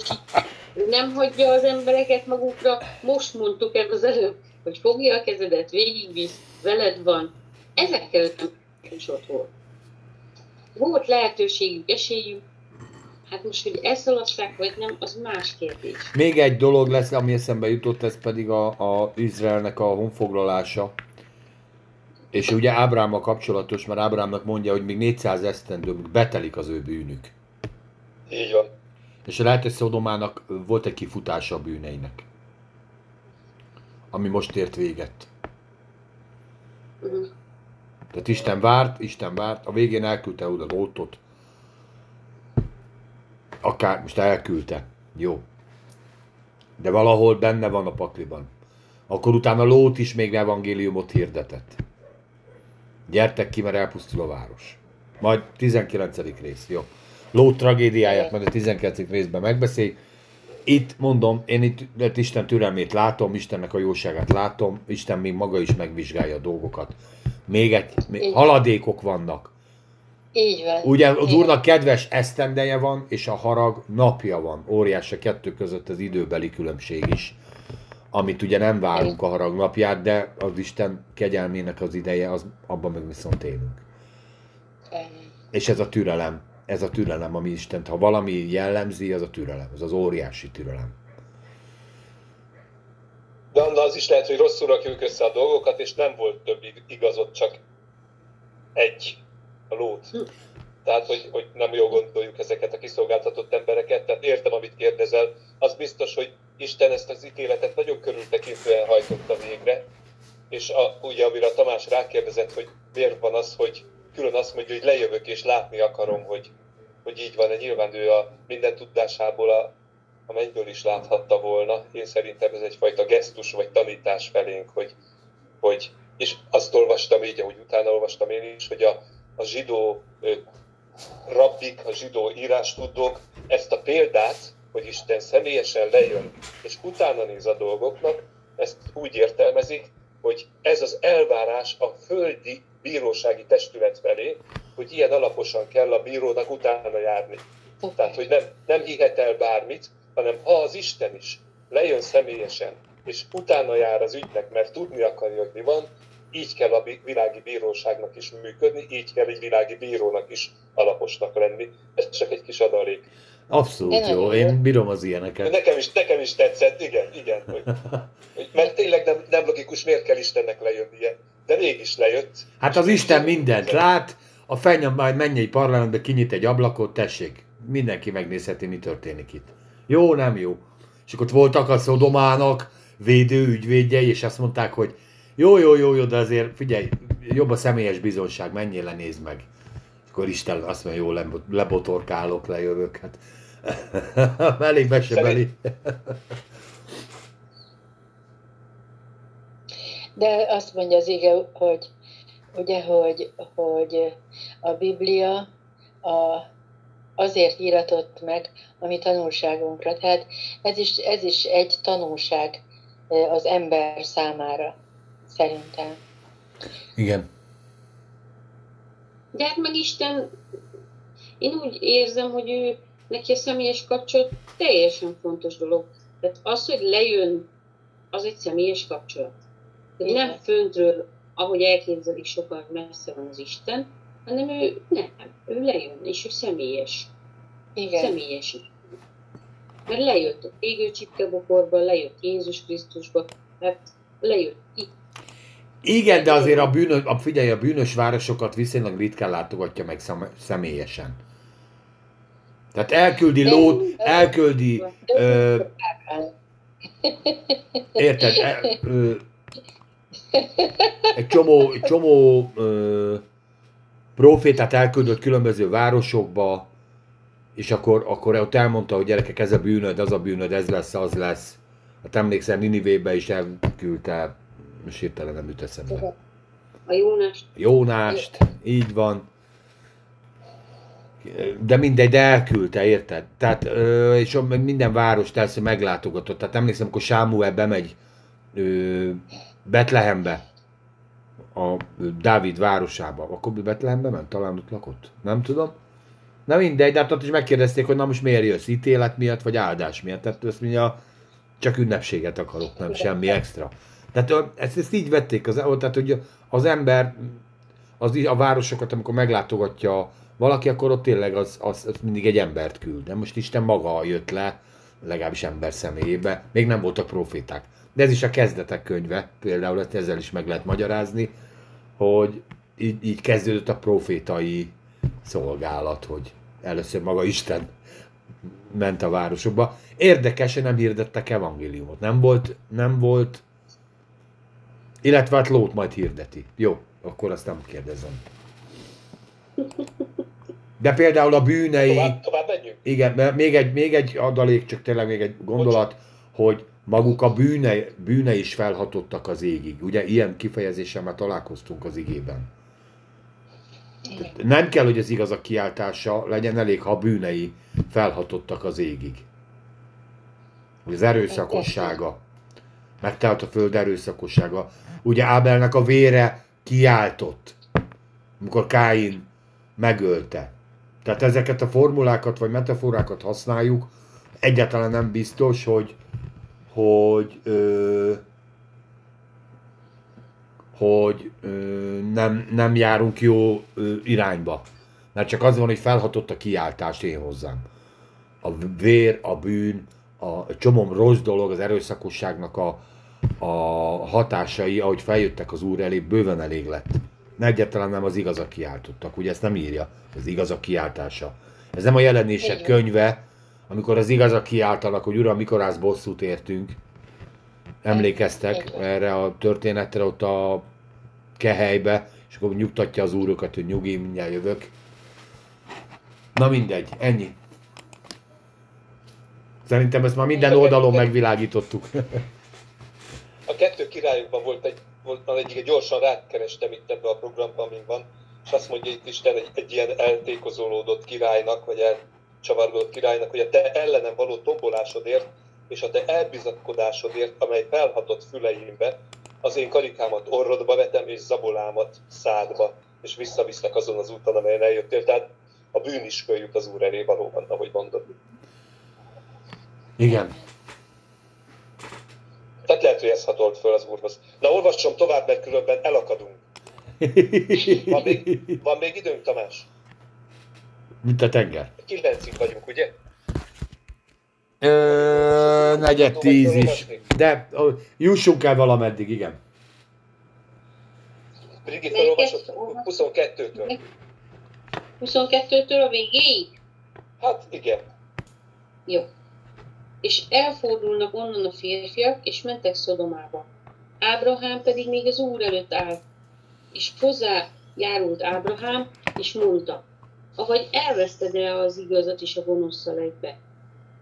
nem hagyja az embereket magukra. Most mondtuk el az előbb, hogy fogja a kezedet, végigvisz, veled van. Ezekkel is ott volt. Volt lehetőségük, esélyük, Hát most, hogy elszaladták, vagy nem, az más kérdés. Még egy dolog lesz, ami eszembe jutott, ez pedig a, a Izraelnek a honfoglalása. És ugye Ábrámmal kapcsolatos, mert Ábrámnak mondja, hogy még 400 esztendőig betelik az ő bűnük. Így van. És lehet, hogy Szodomának volt egy kifutása a bűneinek. Ami most ért véget. Uh-huh. Tehát Isten várt, Isten várt, a végén elküldte oda Lótot. Akár, most elküldte. Jó. De valahol benne van a pakliban. Akkor utána Lót is még evangéliumot hirdetett. Gyertek ki, mert elpusztul a város. Majd 19. rész, jó. Lót tragédiáját majd a 19. részben megbeszéljük. Itt mondom, én itt, itt Isten türelmét látom, Istennek a jóságát látom, Isten még maga is megvizsgálja a dolgokat. Még egy, még haladékok vannak. Így van. Ugye az Igen. úrnak kedves esztendeje van, és a harag napja van. Óriás a kettő között az időbeli különbség is. Amit ugye nem várunk a harag napját, de az Isten kegyelmének az ideje, az abban meg viszont élünk. És ez a türelem, ez a türelem, ami Istent, ha valami jellemzi, az a türelem, az az óriási türelem. De Anna, az is lehet, hogy rosszul rakjuk össze a dolgokat, és nem volt több ig- igazod, csak egy a lót. Tehát, hogy, hogy nem jól gondoljuk ezeket a kiszolgáltatott embereket. Tehát értem, amit kérdezel. Az biztos, hogy Isten ezt az ítéletet nagyon körültekintően hajtotta végre. És a, ugye, amire a Tamás rákérdezett, hogy miért van az, hogy külön azt mondja, hogy lejövök és látni akarom, hogy, hogy így van. Nyilván ő a minden tudásából a, a mennyből is láthatta volna. Én szerintem ez egyfajta gesztus vagy tanítás felénk, hogy, hogy és azt olvastam így, ahogy utána olvastam én is, hogy a, a zsidó rabbik, a zsidó írástudók ezt a példát, hogy Isten személyesen lejön, és utána néz a dolgoknak, ezt úgy értelmezik, hogy ez az elvárás a földi bírósági testület felé, hogy ilyen alaposan kell a bírónak utána járni. Tehát, hogy nem, nem hihet el bármit, hanem ha az Isten is lejön személyesen, és utána jár az ügynek, mert tudni akarja, hogy mi van, így kell a világi bíróságnak is működni, így kell egy világi bírónak is alaposnak lenni. Ez csak egy kis adalék. Abszolút Én jó, én bírom az ilyeneket. nekem is, nekem is tetszett, igen, igen. Hogy, hogy, mert tényleg nem, nem logikus, miért kell Istennek lejönnie. De mégis lejött. Hát az Isten mindent lát, a fennyem majd mennyei parlamentbe kinyit egy ablakot, tessék, mindenki megnézheti, mi történik itt. Jó, nem jó. És akkor ott voltak a Szodomának védő ügyvédjei, és azt mondták, hogy jó, jó, jó, jó, de azért figyelj, jobb a személyes bizonság, menjél le, nézd meg. És akkor Isten azt mondja, jó, lebo- lebotorkálok, lejövök. Hát. Elég mesebeli. De azt mondja az ige, hogy ugye, hogy, hogy a Biblia a, azért íratott meg a mi tanulságunkra. Tehát ez is, ez is egy tanulság az ember számára, szerintem. Igen. De hát meg Isten, én úgy érzem, hogy ő, neki a személyes kapcsolat teljesen fontos dolog. Tehát az, hogy lejön, az egy személyes kapcsolat. Tehát nem föntről, ahogy elképzelik sokan, messze van az Isten, hanem ő nem, ő lejön, és ő személyes. Igen. Személyes. Mert lejött a égő csipkebokorba, lejött Jézus Krisztusba, hát lejött itt. Igen, de azért a bűnös, a, figyelj, a bűnös városokat viszonylag ritkán látogatja meg szem, személyesen. Tehát elküldi lót, elküldi, ö, érted, e, ö, egy csomó, egy csomó ö, profétát elküldött különböző városokba, és akkor, akkor ott elmondta, hogy gyerekek, ez a bűnöd, az a bűnöd, ez lesz, az lesz. Hát emlékszel, Ninivébe is elküldte, most hirtelen nem jut eszembe. A Jónást Jónást, így van. De mindegy, de elküldte, érted? Tehát, és minden város persze meglátogatott. Tehát emlékszem, amikor Sámuel bemegy Betlehembe, a Dávid városába. Akkor Betlehembe ment? Talán ott lakott? Nem tudom. Na mindegy, de hát ott is megkérdezték, hogy na most miért jössz? Ítélet miatt, vagy áldás miatt? Tehát azt mondja, csak ünnepséget akarok, nem semmi extra. Tehát ezt, ezt így vették, az, tehát hogy az ember az, a városokat, amikor meglátogatja valaki, akkor ott tényleg az, az, az mindig egy embert küld. De most Isten maga jött le, legalábbis ember személyébe. Még nem voltak proféták. De ez is a kezdetek könyve, például ezt ezzel is meg lehet magyarázni, hogy így, így kezdődött a profétai szolgálat, hogy először maga Isten ment a városokba. Érdekesen nem hirdettek evangéliumot. Nem volt, nem volt, illetve hát Lót majd hirdeti. Jó, akkor azt nem kérdezem. De például a bűnei, Tovább, tovább igen, mert még egy, még egy adalék, csak tényleg még egy gondolat, hogy maguk a bűne, bűne is felhatottak az égig. Ugye ilyen kifejezéssel már találkoztunk az igében. Nem kell, hogy az igazak kiáltása legyen elég, ha a bűnei felhatottak az égig. Az erőszakossága. Megtelt a föld erőszakossága. Ugye Ábelnek a vére kiáltott, amikor Káin megölte. Tehát ezeket a formulákat vagy metaforákat használjuk, egyáltalán nem biztos, hogy, hogy, ö, hogy ö, nem, nem járunk jó ö, irányba. Mert csak az van, hogy felhatott a kiáltást én hozzám. A vér, a bűn, a csomom rossz dolog, az erőszakosságnak a, a hatásai, ahogy feljött az úr elé, bőven elég lett. Egyáltalán nem az igazak kiáltottak, ugye ezt nem írja, az igazak kiáltása. Ez nem a jelenések könyve, amikor az igazak kiáltanak, hogy uram, mikor állsz bosszút értünk. Emlékeztek erre a történetre ott a kehelybe, és akkor nyugtatja az úrokat, hogy nyugi, mindjárt jövök. Na mindegy, ennyi. Szerintem ezt már minden oldalon megvilágítottuk. A kettő királyokban volt egy, volt van egyik, gyorsan rákerestem itt ebbe a programba, amin van, és azt mondja itt Isten egy, egy ilyen eltékozolódott királynak, vagy elcsavargott királynak, hogy a te ellenem való tombolásodért, és a te elbizatkodásodért, amely felhatott füleimbe, az én karikámat orrodba vetem, és zabolámat szádba, és visszavisznek azon az úton, amelyen eljöttél. Tehát a bűn is följut az Úr elé valóban, ahogy mondod. Igen. Tehát lehet, hogy ez hatolt föl az Úrhoz. Na, olvassom tovább, mert különben elakadunk. Van még, van még időnk, Tamás? Mint a tenger. Kilencig vagyunk, ugye? Ö, negyed tíz is. De jussunk el valameddig, igen. Brigi Melyik felolvasott ezt olvasod? 22-től. 22-től a végéig? Hát igen. Jó. És elfordulnak onnan a férfiak, és mentek Szodomába. Ábrahám pedig még az úr előtt állt. És hozzá járult Ábrahám, és mondta, avagy elveszted-e az igazat is a gonoszszal egybe?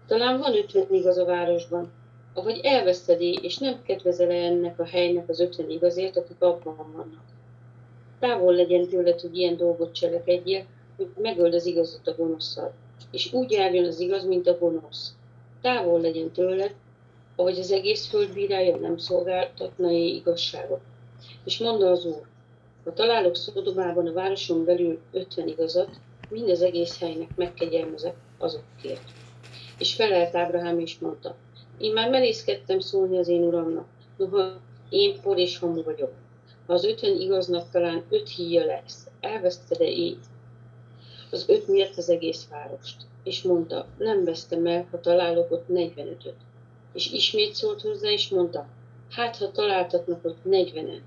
Talán van ötven igaz a városban. Avagy elveszted és nem kedvezel ennek a helynek az ötven igazért, akik abban vannak. Távol legyen tőled, hogy ilyen dolgot cselekedjél, hogy megöld az igazat a gonoszszal. És úgy járjon az igaz, mint a gonosz. Távol legyen tőled, ahogy az egész föld bírája nem szolgáltatna igazságot. És mondta az Úr, ha találok Szodomában a városon belül ötven igazat, mind az egész helynek megkegyelmezek azokért. És felelt Ábrahám és mondta, én már merészkedtem szólni az én uramnak, noha én por és hamu vagyok. Ha az ötven igaznak talán öt híja lesz, elveszted-e így az öt miatt az egész várost? És mondta, nem vesztem el, ha találok ott 45-öt. És ismét szólt hozzá, és mondta, hát ha találtatnak ott 40-en.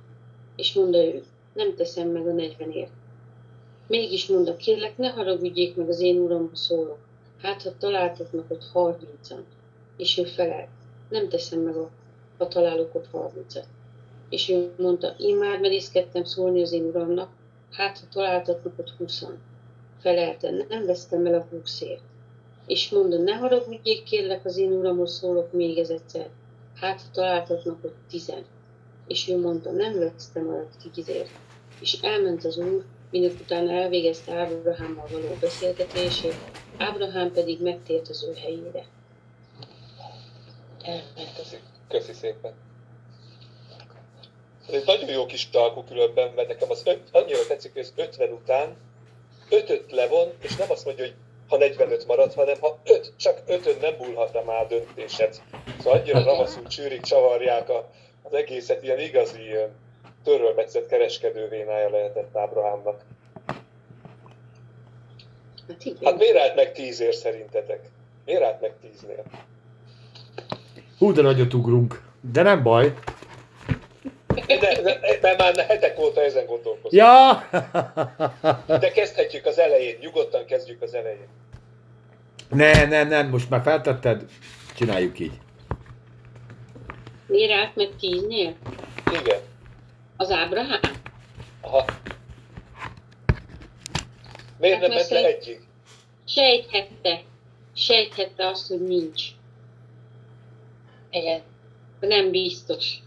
És mondta ő, nem teszem meg a 40-ért. Mégis mondta, kérlek, ne haragudjék meg az én uramhoz szólok. Hát ha találtatnak ott 30-an. És ő felelt, nem teszem meg, ha találok ott 30-at. És ő mondta, én már merészkedtem szólni az én uramnak, hát ha találtatnak ott 20 Felelte, nem vesztem el a húszért. És mondta, ne haragudjék, kérlek, az én uramhoz szólok még ez egyszer. Hát, ha találtatnak ott tizen. És ő mondta, nem vesztem el a tízért. És elment az úr, minek utána elvégezte Ábrahámmal való beszélgetését, Ábrahám pedig megtért az ő helyére. Elment az Köszi, szépen. Ez egy nagyon jó kis talkú különben, mert nekem az öt, annyira tetszik, hogy az 50 után 5 levon, és nem azt mondja, hogy ha 45 marad, hanem ha 5, csak 5-ön nem múlhatna már a döntésed. Szóval annyira ravaszul csűrik, csavarják a, az egészet, ilyen igazi ilyen törölmetszett kereskedő vénája lehetett Ábrahámnak. Hát igen. Hát miért állt meg 10 ér szerintetek? Miért állt meg 10-nél? Hú, de nagyot ugrunk. De nem baj. De, de, de már hetek óta ezen gondolkozom. Ja! De kezdhetjük az elején, nyugodtan kezdjük az elején. ne, nem, nem, most már feltetted. Csináljuk így. Miért állt meg tíznél? Igen. Az Ábrahám? Aha. Miért Hát nem ment le egyig? Sejthette. Sejthette azt, hogy nincs. Igen. Nem biztos.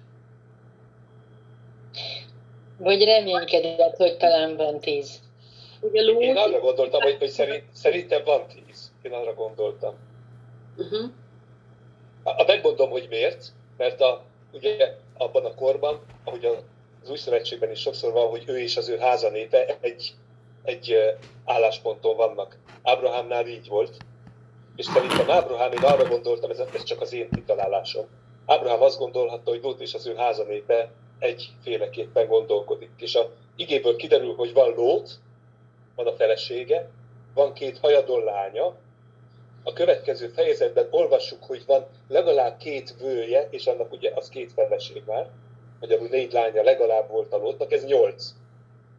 Vagy reménykedett, hogy talán van tíz. Ugye Én arra gondoltam, hogy, hogy szerint, szerintem van tíz. Én arra gondoltam. uh-huh. A, megmondom, hogy miért, mert a, ugye abban a korban, ahogy az új szövetségben is sokszor van, hogy ő és az ő háza népe egy, egy állásponton vannak. Ábrahámnál így volt, és szerintem Ábrahám, én arra gondoltam, ez, ez csak az én kitalálásom. Ábrahám azt gondolhatta, hogy Lót és az ő háza népe egyféleképpen gondolkodik. És a igéből kiderül, hogy van Lót, van a felesége, van két hajadon lánya, a következő fejezetben olvassuk, hogy van legalább két vője, és annak ugye az két feleség már, magyarul négy lánya legalább volt a Lótnak, ez nyolc.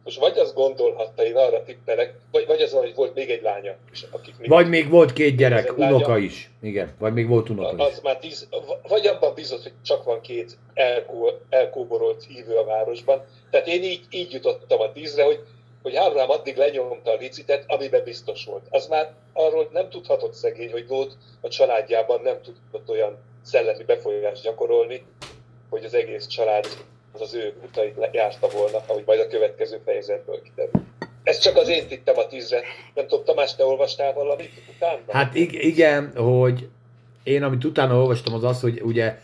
Most vagy azt gondolhatta, én arra tippelek, vagy, vagy az, hogy volt még egy lánya, és akik még Vagy még volt két gyerek, lánya. unoka is. Igen, vagy még volt unoka is. az már tíz, vagy abban bizott, hogy csak van két elkó, elkóborolt hívő a városban. Tehát én így, így jutottam a tízre, hogy, hogy Ábrám addig lenyomta a licitet, amiben biztos volt. Az már arról nem tudhatott szegény, hogy Lót a családjában nem tudott olyan szellemi befolyást gyakorolni, hogy az egész család az az ő utait járta volna, ahogy majd a következő fejezetből kiderül. Ez csak az én tittem a tízre. Nem tudom, Tamás, te olvastál valamit utána? Hát ig- igen, hogy én amit utána olvastam az az, hogy ugye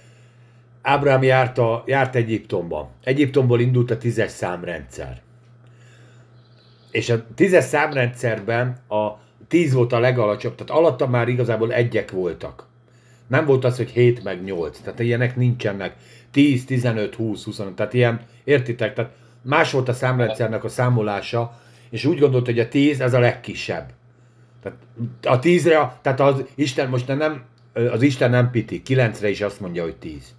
Ábrám járt, a, járt Egyiptomba. Egyiptomból indult a tízes számrendszer. És a tízes számrendszerben a tíz volt a legalacsonyabb, tehát alatta már igazából egyek voltak. Nem volt az, hogy 7 meg 8, tehát ilyenek nincsenek. 10, 15, 20, 25, tehát ilyen, értitek? Tehát más volt a számrendszernek a számolása, és úgy gondolt, hogy a 10 ez a legkisebb. Tehát a tízre, tehát az Isten most nem, az Isten nem piti, kilencre is azt mondja, hogy tíz.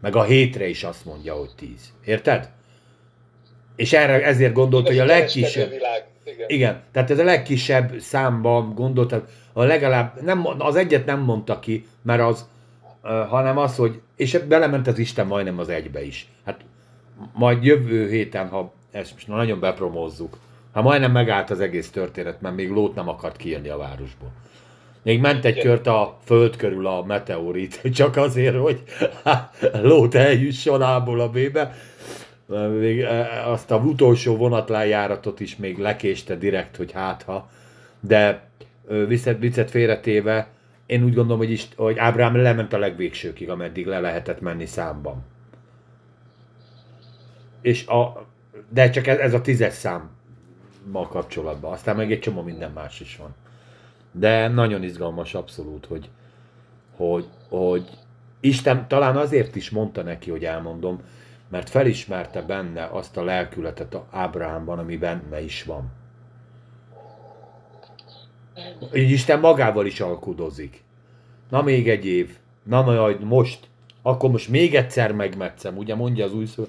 Meg a hétre is azt mondja, hogy tíz. Érted? És erre ezért gondolt, hogy a legkisebb. Világ. Igen. Igen, tehát ez a legkisebb számban gondoltak, a legalább, nem, az egyet nem mondta ki, mert az, hanem az, hogy, és belement az Isten majdnem az egybe is. Hát majd jövő héten, ha ezt most nagyon bepromózzuk, ha majdnem megállt az egész történet, mert még lót nem akart kijönni a városból. Még ment egy kört a föld körül a meteorit, csak azért, hogy lót eljusson A-ból a B-be. Még eh, azt a utolsó vonatlájáratot is még lekéste direkt, hogy hát ha. De viccet, viccet félretéve, én úgy gondolom, hogy, is, hogy Ábrám lement a legvégsőkig, ameddig le lehetett menni számban. És a, de csak ez, ez a tízes számmal kapcsolatban. Aztán meg egy csomó minden más is van. De nagyon izgalmas abszolút, hogy, hogy, hogy Isten talán azért is mondta neki, hogy elmondom, mert felismerte benne azt a lelkületet a Ábrahámban, ami benne is van. Így Isten magával is alkudozik. Na még egy év. Na majd most. Akkor most még egyszer megmetszem. Ugye mondja az új szó.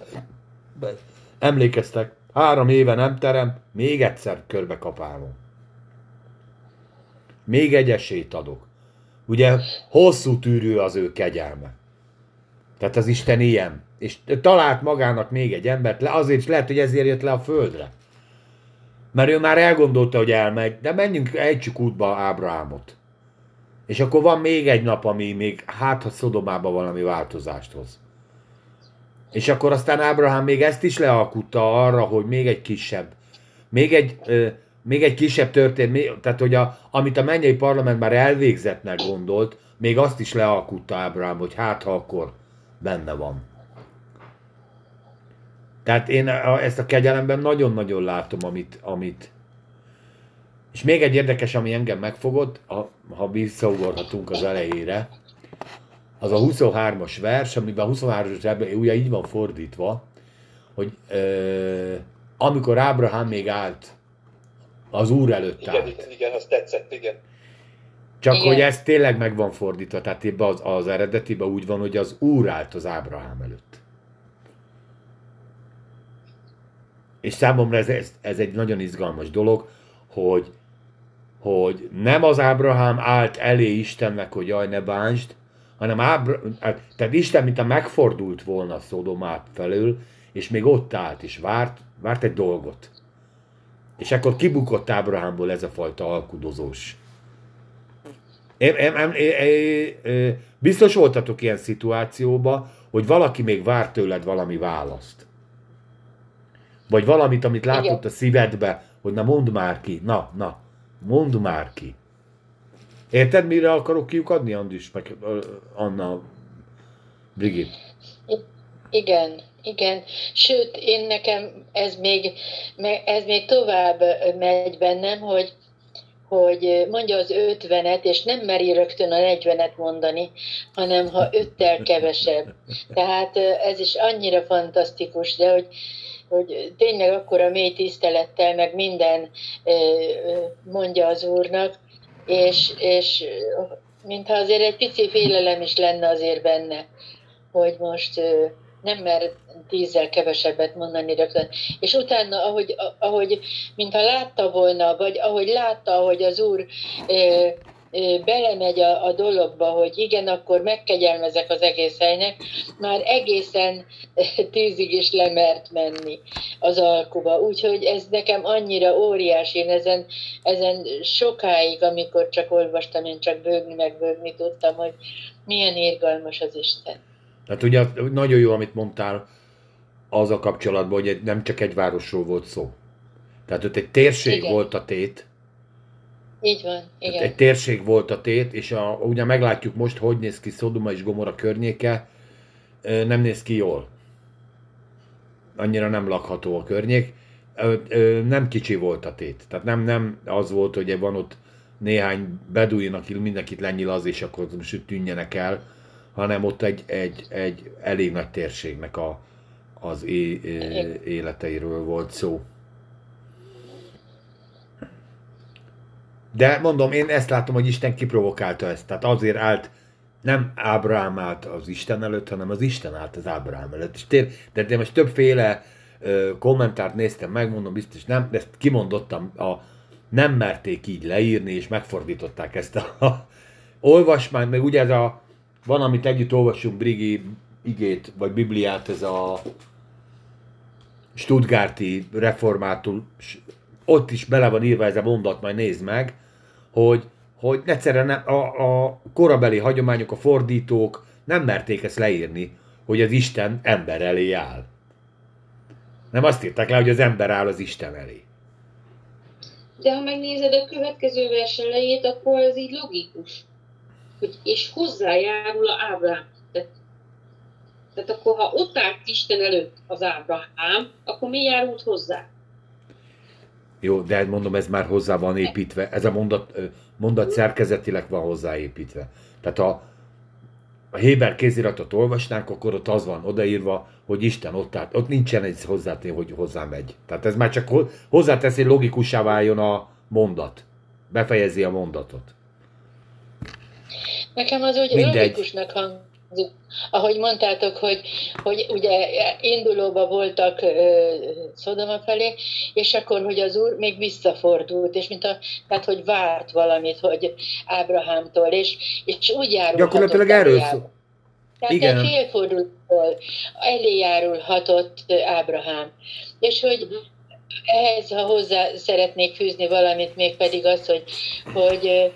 Emlékeztek? Három éve nem terem, még egyszer körbe kapálom. Még egy esélyt adok. Ugye hosszú tűrő az ő kegyelme. Tehát az Isten ilyen. És talált magának még egy embert, azért is lehet, hogy ezért jött le a földre. Mert ő már elgondolta, hogy elmegy, de menjünk, ejtsük útba Ábrahámot. És akkor van még egy nap, ami még hát, ha Szodomában valami változást hoz. És akkor aztán Ábrahám még ezt is lealkutta arra, hogy még egy kisebb, még egy, ö, még egy kisebb történt, még, tehát hogy a, amit a mennyei parlament már elvégzettnek gondolt, még azt is lealkutta Ábrahám, hogy hát ha akkor benne van. Tehát én ezt a kegyelemben nagyon-nagyon látom, amit, amit... És még egy érdekes, ami engem megfogott, ha, ha visszaugorhatunk az elejére, az a 23-as vers, amiben a 23-as versben ugye így van fordítva, hogy ö, amikor Ábrahám még állt, az Úr előtt Igen, állt. igen, igen, az tetszett, igen. Csak Igen. hogy ez tényleg meg van fordítva, tehát ebbe az, az eredetiben úgy van, hogy az Úr állt az Ábrahám előtt. És számomra ez, ez, ez egy nagyon izgalmas dolog, hogy, hogy nem az Ábrahám állt elé Istennek, hogy jaj, ne bántsd, hanem Ábra, hát, tehát Isten, mint a megfordult volna Szodomát felől, és még ott állt, és várt, várt egy dolgot. És akkor kibukott Ábrahámból ez a fajta alkudozós Én, én, én, én, én, biztos voltatok ilyen szituációba, hogy valaki még vár tőled valami választ. Vagy valamit, amit látott Igen. a szívedbe, hogy na mondd már ki, na, na, mondd már ki. Érted, mire akarok kiukadni, Andis, meg Anna, Brigit? Igen, igen. Sőt, én nekem ez még, ez még tovább megy bennem, hogy, hogy mondja az 50-et, és nem meri rögtön a 40-et mondani, hanem ha öttel kevesebb. Tehát ez is annyira fantasztikus, de hogy, hogy tényleg akkora mély tisztelettel, meg minden mondja az Úrnak, és, és mintha azért egy pici félelem is lenne azért benne, hogy most nem mer tízzel kevesebbet mondani rögtön. És utána, ahogy, ahogy mintha látta volna, vagy ahogy látta, hogy az úr belemegy a, a dologba, hogy igen, akkor megkegyelmezek az egész helynek, már egészen tízig is lemert menni az alkuba. Úgyhogy ez nekem annyira óriási, én ezen, ezen sokáig, amikor csak olvastam, én csak bőgni, meg bőgni tudtam, hogy milyen irgalmas az Isten. Tehát ugye nagyon jó, amit mondtál az a kapcsolatban, hogy nem csak egy városról volt szó. Tehát ott egy térség Igen. volt a tét, Így van, Tehát igen. egy térség volt a tét, és a, ugye meglátjuk most, hogy néz ki Szodoma és Gomora környéke, nem néz ki jól. Annyira nem lakható a környék. Nem kicsi volt a tét. Tehát nem, nem az volt, hogy van ott néhány beduin, aki mindenkit lenyilaz, és akkor most tűnjenek el, hanem ott egy, egy, egy elég nagy térségnek a, az é, é, életeiről volt szó. De mondom, én ezt látom, hogy Isten kiprovokálta ezt. Tehát azért állt, nem Ábrahám állt az Isten előtt, hanem az Isten állt az Ábrahám előtt. És tér, de én most többféle ö, kommentárt néztem meg, mondom biztos nem, de ezt kimondottam, a, nem merték így leírni, és megfordították ezt a, a olvasmányt, meg ugye ez a, van, amit együtt olvasunk Brigi igét, vagy Bibliát, ez a Stuttgarti reformátul, ott is bele van írva ez a mondat, majd nézd meg, hogy, hogy egyszerűen a, a korabeli hagyományok, a fordítók nem merték ezt leírni, hogy az Isten ember elé áll. Nem azt írták le, hogy az ember áll az Isten elé. De ha megnézed a következő vers elejét, akkor ez így logikus. Hogy, és hozzájárul a Ábrám. Tehát, tehát akkor, ha ott állt Isten előtt az Ábrahám, akkor mi járult hozzá? Jó, de mondom, ez már hozzá van építve, ez a mondat, mondat szerkezetileg van hozzáépítve. Tehát ha a Héber kéziratot olvasnánk, akkor ott az van odaírva, hogy Isten ott állt. Ott nincsen egy hozzátenni, hogy hozzá megy. Tehát ez már csak ho- hozzáteszi, hogy logikussá váljon a mondat. Befejezi a mondatot. Nekem az úgy Mindegy. logikusnak hangzik, ahogy mondtátok, hogy, hogy ugye indulóba voltak ö, Szodoma felé, és akkor, hogy az úr még visszafordult, és mint a, tehát, hogy várt valamit, hogy Ábrahámtól, és, és úgy járulhatott Gyakorlatilag erről szól. Tehát Igen. félfordultól elé járulhatott Ábrahám. És hogy ehhez, ha hozzá szeretnék fűzni valamit, még pedig az, hogy, hogy,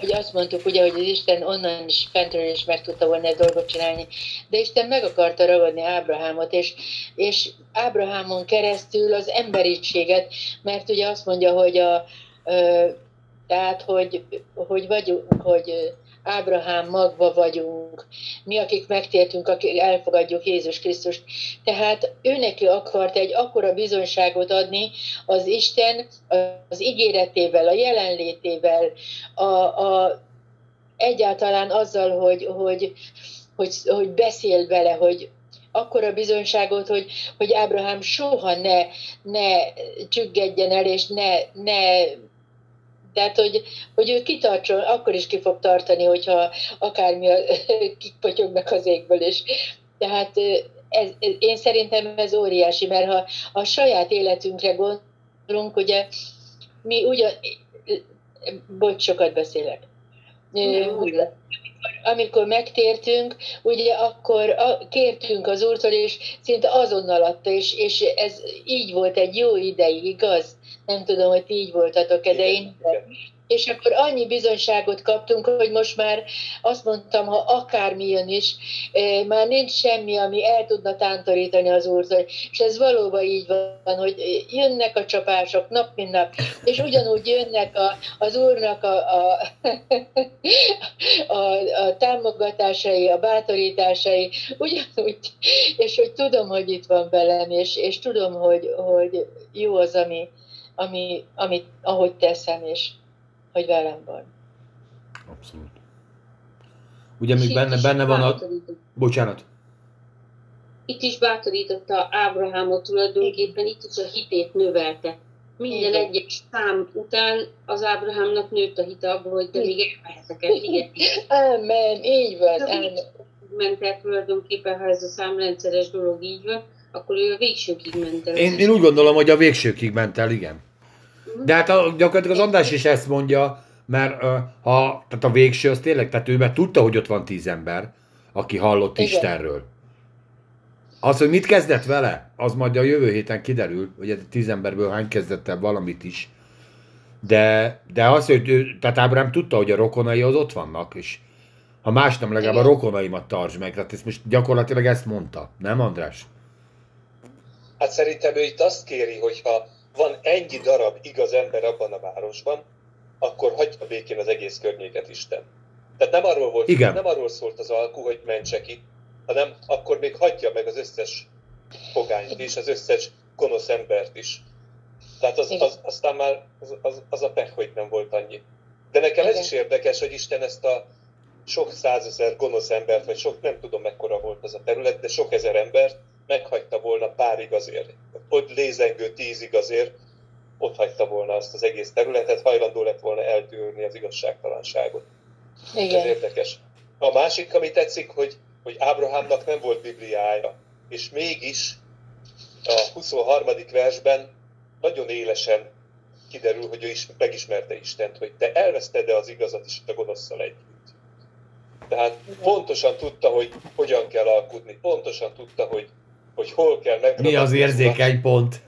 hogy azt mondtuk ugye, hogy az Isten onnan is fentről is meg tudta volna ezt dolgot csinálni, de Isten meg akarta ragadni Ábrahámot, és, és Ábrahámon keresztül az emberiséget, mert ugye azt mondja, hogy a, ö, tehát, hogy, hogy vagyunk, hogy Ábrahám magva vagyunk, mi, akik megtértünk, akik elfogadjuk Jézus Krisztust. Tehát ő neki akart egy akkora bizonyságot adni az Isten az ígéretével, a jelenlétével, a, a, egyáltalán azzal, hogy, hogy, hogy, hogy beszél vele, hogy akkora bizonyságot, hogy, hogy Ábrahám soha ne, ne csüggedjen el, és ne, ne tehát, hogy, hogy ő kitartson, akkor is ki fog tartani, hogyha akármi a, kipotyognak az égből is. Tehát ez, én szerintem ez óriási, mert ha a saját életünkre gondolunk, ugye mi ugyan, bocs, sokat beszélek. Amikor, amikor megtértünk, ugye akkor a, kértünk az úrtól, és szinte azonnal adta, és, és ez így volt egy jó ideig, igaz? Nem tudom, hogy ti így voltatok-e, de én... és akkor annyi bizonyságot kaptunk, hogy most már azt mondtam, ha akármi jön is, eh, már nincs semmi, ami el tudna tántorítani az úrtól. És ez valóban így van, hogy jönnek a csapások nap mint nap, és ugyanúgy jönnek a, az úrnak a, a, a, a támogatásai, a bátorításai, ugyanúgy, és hogy tudom, hogy itt van velem, és, és tudom, hogy, hogy jó az, ami, ami, amit, ahogy teszem, és hogy velem van. Abszolút. Ugye még benne, benne van a... Bocsánat. Itt is bátorította Ábrahámot tulajdonképpen, itt is a hitét növelte. Minden Igen. egyes szám után az Ábrahámnak nőtt a hite abba, hogy de még elmehetek el higetni. Amen, így van. Amen. Ment el tulajdonképpen, ha ez a számrendszeres dolog így van, akkor ő a végsőkig ment el. Én, én úgy gondolom, hogy a végsőkig ment el, igen. De hát a, gyakorlatilag az András is ezt mondja, mert uh, ha, tehát a végső az tényleg, tehát ő mert tudta, hogy ott van tíz ember, aki hallott Igen. Istenről. Az, hogy mit kezdett vele, az majd a jövő héten kiderül, hogy ez tíz emberből hány kezdett el valamit is. De, de az, hogy ő, tehát Ábrám tudta, hogy a rokonai az ott vannak, és ha más nem, legalább a Igen. rokonaimat tartsd meg. Tehát ezt most gyakorlatilag ezt mondta, nem András? Hát szerintem ő itt azt kéri, hogy ha van ennyi darab igaz ember abban a városban, akkor hagyja békén az egész környéket Isten. Tehát nem arról, volt, Igen. nem arról szólt az alku, hogy mentse ki, hanem akkor még hagyja meg az összes pogányt is, az összes gonosz embert is. Tehát az, Igen. az, aztán már az, az, az a pech, hogy nem volt annyi. De nekem ez Igen. is érdekes, hogy Isten ezt a sok százezer gonosz embert, vagy sok, nem tudom mekkora volt az a terület, de sok ezer embert meghagyta volna pár igazért. Ott lézengő tíz igazért, ott hagyta volna azt az egész területet, hajlandó lett volna eltűrni az igazságtalanságot. Ez Igen. érdekes. A másik, ami tetszik, hogy, hogy Ábrahámnak nem volt Bibliája, és mégis a 23. versben nagyon élesen kiderül, hogy ő is megismerte Istent, hogy te elveszted-e az igazat is a gonoszszal együtt. Tehát pontosan tudta, hogy hogyan kell alkudni, pontosan tudta, hogy, hogy hol kell megragadni. Mi az érzékeny pont?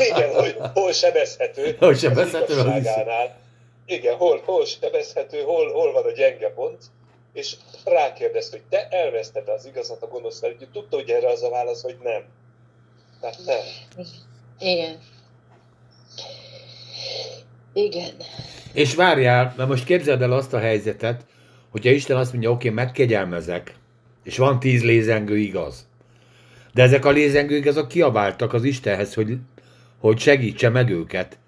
Igen, hogy hol sebezhető. Hol sebezhető, az az. Igen, hol, hol sebezhető, hol, hol van a gyenge pont. És rákérdezte, hogy te elveszted az igazat a gonoszszal együtt. Tudta, hogy erre az a válasz, hogy nem. Tehát nem. Igen. Igen. És várjál, mert most képzeld el azt a helyzetet, hogyha Isten azt mondja, oké, megkegyelmezek, és van tíz lézengő igaz. De ezek a lézengők, azok kiabáltak az Istenhez, hogy, hogy segítse meg őket.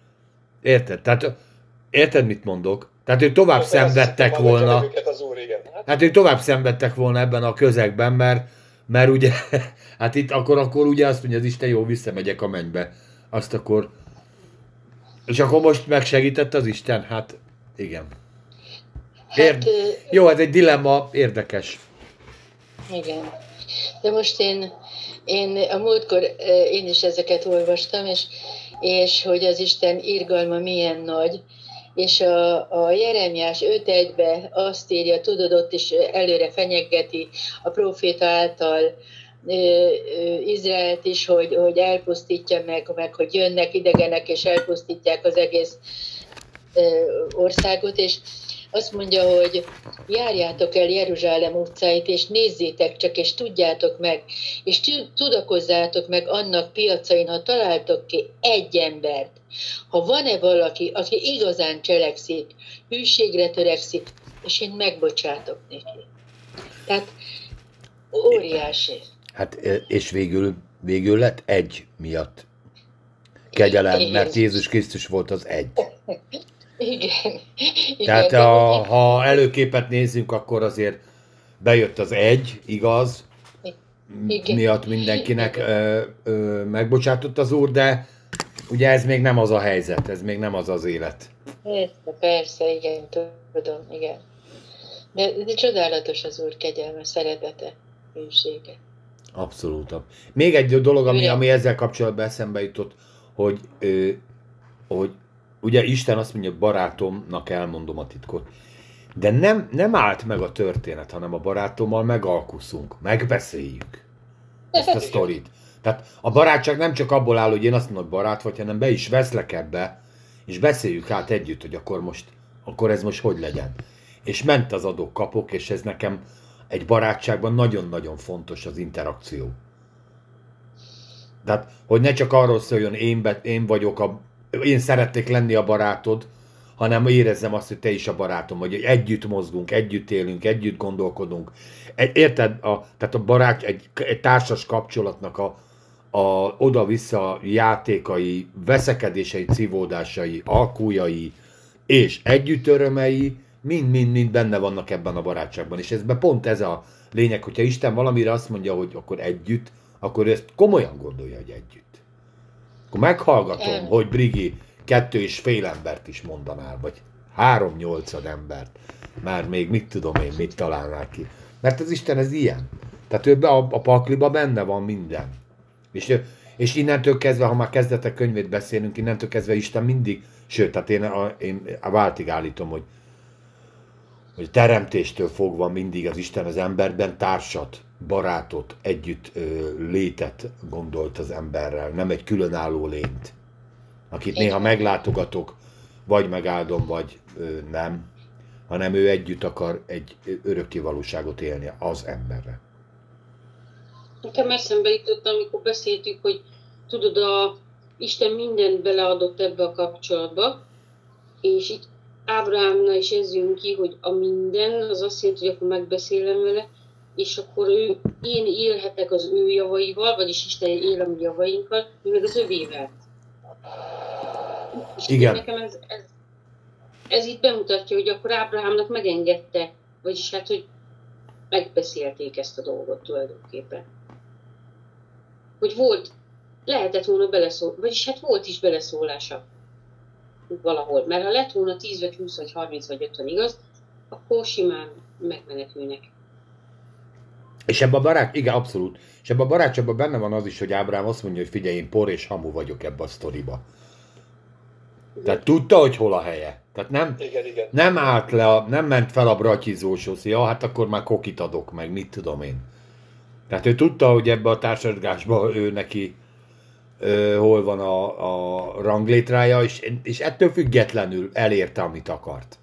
Érted? Tehát, érted, mit mondok? Tehát ők tovább Persze, szenvedtek volna. az úr, igen. Hát, Hát ők tovább szenvedtek volna ebben a közegben, mert, mert ugye, hát itt akkor, akkor ugye azt mondja az Isten, jó, visszamegyek a mennybe. Azt akkor, és akkor most megsegített az Isten? Hát igen. Érd- Hát, Jó, ez egy dilemma, érdekes. Igen. De most én, én a múltkor én is ezeket olvastam, és, és hogy az Isten irgalma milyen nagy, és a, a Jeremiás 5.1-be azt írja, tudod, ott is előre fenyegeti a proféta által Izraelt is, hogy, hogy elpusztítja meg, meg, hogy jönnek idegenek, és elpusztítják az egész országot, és azt mondja, hogy járjátok el Jeruzsálem utcáit, és nézzétek csak, és tudjátok meg, és tu- tudakozzátok meg annak piacain, ha találtok ki egy embert, ha van-e valaki, aki igazán cselekszik, hűségre törekszik, és én megbocsátok neki. Tehát óriási. Hát és végül, végül lett egy miatt kegyelem, mert Jézus Krisztus volt az egy. Igen. Igen, Tehát de a, mondjuk- ha előképet nézzünk, akkor azért bejött az egy, igaz, Igen. miatt mindenkinek ö, ö, megbocsátott az úr, de ugye ez még nem az a helyzet, ez még nem az az élet. Persze, persze, igen, tudom, igen. De, de csodálatos az Úr kegyelme, szeretete, hűsége. Abszolút. Még egy dolog, ami, Igen. ami ezzel kapcsolatban eszembe jutott, hogy, ö, hogy ugye Isten azt mondja, barátomnak elmondom a titkot, de nem, nem állt meg a történet, hanem a barátommal megalkuszunk, megbeszéljük ezt a sztorit. Tehát a barátság nem csak abból áll, hogy én azt mondom, hogy barát vagy, hanem be is veszlek ebbe, és beszéljük át együtt, hogy akkor most, akkor ez most hogy legyen. És ment az adok-kapok, és ez nekem egy barátságban nagyon-nagyon fontos az interakció. Tehát, hogy ne csak arról szóljon, én, be, én vagyok a, én szeretnék lenni a barátod, hanem érezzem azt, hogy te is a barátom vagy, hogy együtt mozgunk, együtt élünk, együtt gondolkodunk. Érted? A, tehát a barát, egy, egy társas kapcsolatnak a, a oda-vissza játékai, veszekedései, civódásai, alkújai és együtt örömei mind-mind-mind benne vannak ebben a barátságban. És ezben pont ez a lényeg, hogyha Isten valamire azt mondja, hogy akkor együtt, akkor ezt komolyan gondolja, hogy együtt. Akkor meghallgatom, El. hogy Brigi kettő és fél embert is mondanál, vagy három nyolcad embert. Már még mit tudom én, mit találnál ki. Mert az Isten ez ilyen. Tehát ő a, a pakliba benne van minden. És, és innentől kezdve, ha már kezdetek könyvét beszélünk, innentől kezdve Isten mindig, sőt, tehát én a, én a váltig állítom, hogy, hogy teremtéstől fogva mindig az Isten az emberben társat, barátot, együtt létet gondolt az emberrel, nem egy különálló lényt, akit néha meglátogatok, vagy megáldom, vagy nem, hanem ő együtt akar egy örökké valóságot élni az emberre. Nekem eszembe jutott, amikor beszéltük, hogy tudod, a Isten mindent beleadott ebbe a kapcsolatba, és itt Ábrahámnál is ez jön ki, hogy a minden, az azt jelenti, hogy akkor megbeszélem vele, és akkor ő, én élhetek az ő javaival, vagyis Isten él a mi javainkkal, mi meg az övével. És Igen. Nekem ez, ez, ez itt bemutatja, hogy akkor Ábrahámnak megengedte, vagyis hát, hogy megbeszélték ezt a dolgot tulajdonképpen. Hogy volt, lehetett volna beleszól, vagyis hát volt is beleszólása valahol. Mert ha lett volna 10 vagy 20 vagy 30 vagy 50 igaz, akkor simán megmenekülnek. És ebben a barát, igen, abszolút. És ebben a barátságban benne van az is, hogy Ábrám azt mondja, hogy figyelj, én por és hamu vagyok ebbe a sztoriba. Tehát tudta, hogy hol a helye. Tehát nem, Igen, igen. nem állt le, a, nem ment fel a bratyizóshoz, ja, hát akkor már kokit adok meg, mit tudom én. Tehát ő tudta, hogy ebbe a társadalmasban ő neki ö, hol van a, a ranglétrája, és, és ettől függetlenül elérte, amit akart.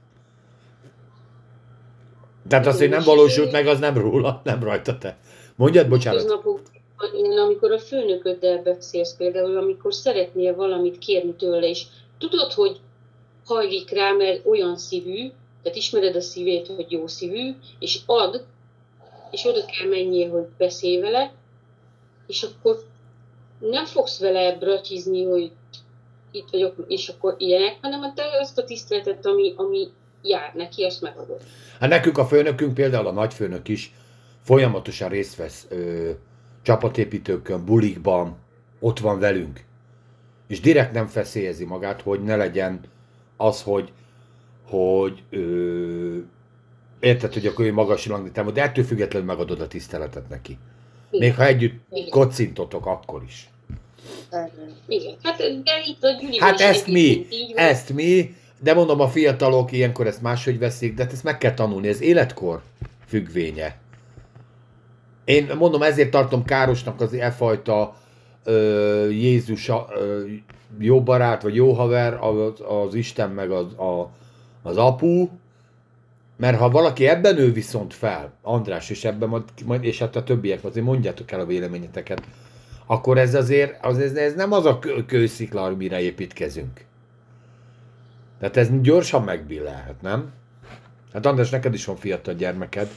Tehát az, hogy nem valósult meg, az nem róla, nem rajta te. Mondjad, bocsánat. Ilyen, amikor a főnököddel beszélsz például, amikor szeretnél valamit kérni tőle, és tudod, hogy hajlik rá, mert olyan szívű, tehát ismered a szívét, hogy jó szívű, és ad, és oda kell menjél, hogy beszélj vele, és akkor nem fogsz vele bratizni, hogy itt vagyok, és akkor ilyenek, hanem te azt a tiszteletet, ami, ami jár neki, azt megadod. Hát nekünk a főnökünk, például a nagyfőnök is folyamatosan részt vesz ö, csapatépítőkön, bulikban, ott van velünk. És direkt nem feszélyezi magát, hogy ne legyen az, hogy, hogy ö, érted, hogy akkor ő magas ranglétában, de ettől függetlenül megadod a tiszteletet neki. Még ha együtt kocintotok, akkor is. Igen, hát de itt a Hát ezt mi, így ezt mi, de mondom a fiatalok ilyenkor ezt máshogy veszik, de ezt meg kell tanulni, ez életkor függvénye. Én mondom, ezért tartom károsnak az e fajta ö, Jézus ö, jó barát, vagy jó haver, az, az Isten meg az, a, az apu, mert ha valaki ebben ő viszont fel, András, és ebben majd, majd és hát a többiek, azért mondjátok el a véleményeteket, akkor ez azért, az, ez, ez nem az a kő- kőszikla, amire építkezünk. Tehát ez gyorsan megbillelhet, nem? Hát András, neked is van fiatal gyermeked.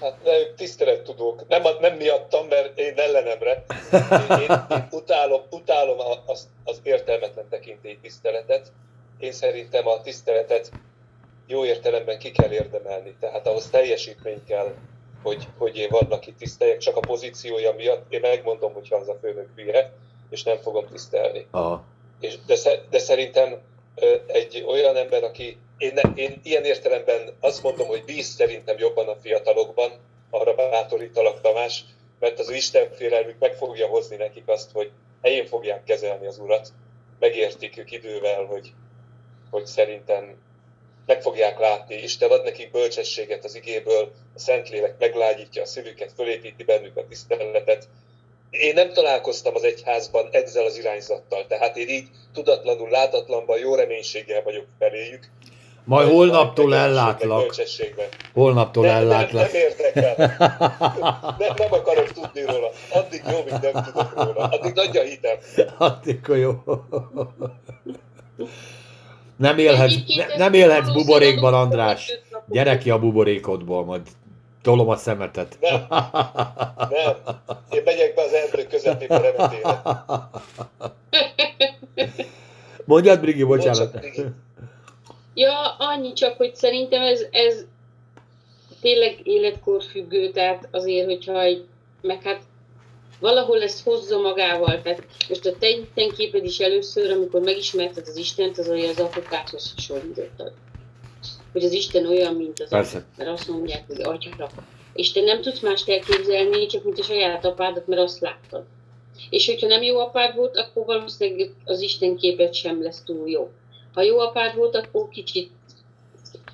Hát ne, ők tisztelettudók. Nem, nem miattam, mert én ellenemre. Én, én, én utálom, utálom az, az értelmetlen tekintély tiszteletet. Én szerintem a tiszteletet jó értelemben ki kell érdemelni. Tehát ahhoz teljesítmény kell, hogy, hogy én valaki tiszteljek, csak a pozíciója miatt. Én megmondom, hogyha az a főnök hülye, és nem fogom tisztelni. Aha. És de, de szerintem egy olyan ember, aki én, én ilyen értelemben azt mondom, hogy bíz szerintem jobban a fiatalokban, arra bátorítalak Tamás, mert az ő istenfélelmük meg fogja hozni nekik azt, hogy helyén fogják kezelni az urat, megértik ők idővel, hogy, hogy szerintem meg fogják látni. Isten ad nekik bölcsességet az igéből, a Szentlélek meglágyítja a szívüket, fölépíti bennük a tiszteletet, én nem találkoztam az egyházban ezzel az irányzattal, tehát én így tudatlanul, látatlanban jó reménységgel vagyok feléjük. Majd holnaptól ellátlak. Holnaptól Nem, nem, ellátlak. nem érdekel. Nem, nem akarok tudni róla. Addig jó, míg nem tudok róla. Addig nagy a hitem. Akkor jó. Nem élhetsz, ne, nem élhetsz buborékban, András. Gyere ki a buborékodból, majd tolom a szemetet. Nem. Nem. Én megyek be az erdő közepébe remetére. Mondjad, Brigi, bocsánat. Bocsánat, Brigi. Ja, annyi csak, hogy szerintem ez, ez tényleg életkor függő, tehát azért, hogyha egy, meg hát valahol ezt hozza magával, tehát most a te Isten is először, amikor megismerted az Istent, az olyan az apukádhoz hasonlítottad. Hogy az Isten olyan, mint az Persze. apuk, mert azt mondják, hogy atya. És te nem tudsz mást elképzelni, csak mint a saját apádat, mert azt láttad. És hogyha nem jó apád volt, akkor valószínűleg az Isten képet sem lesz túl jó. Ha jó apád volt, akkor kicsit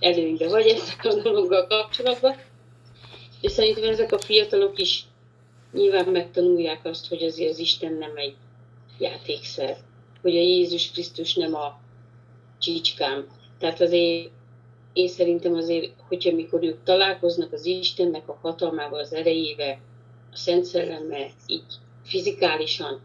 előnybe vagy ezzel a dologgal kapcsolatban. És szerintem ezek a fiatalok is nyilván megtanulják azt, hogy azért az Isten nem egy játékszer. Hogy a Jézus Krisztus nem a csicskám. Tehát azért én szerintem azért, hogyha mikor ők találkoznak az Istennek a hatalmával, az erejével, a Szent Szellemmel, így fizikálisan,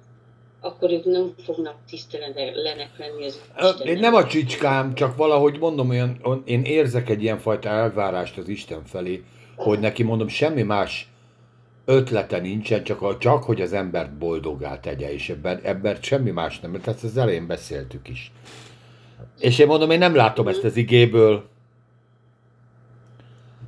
akkor ők nem fognak tisztelenek lenni az Istennek. Én nem a csicskám, csak valahogy mondom, olyan, én érzek egy ilyen fajta elvárást az Isten felé, hogy neki mondom, semmi más ötlete nincsen, csak, a, csak hogy az embert boldoggá tegye, és ebben, ebben semmi más nem, mert ezt az elején beszéltük is. És én mondom, én nem látom ezt az igéből.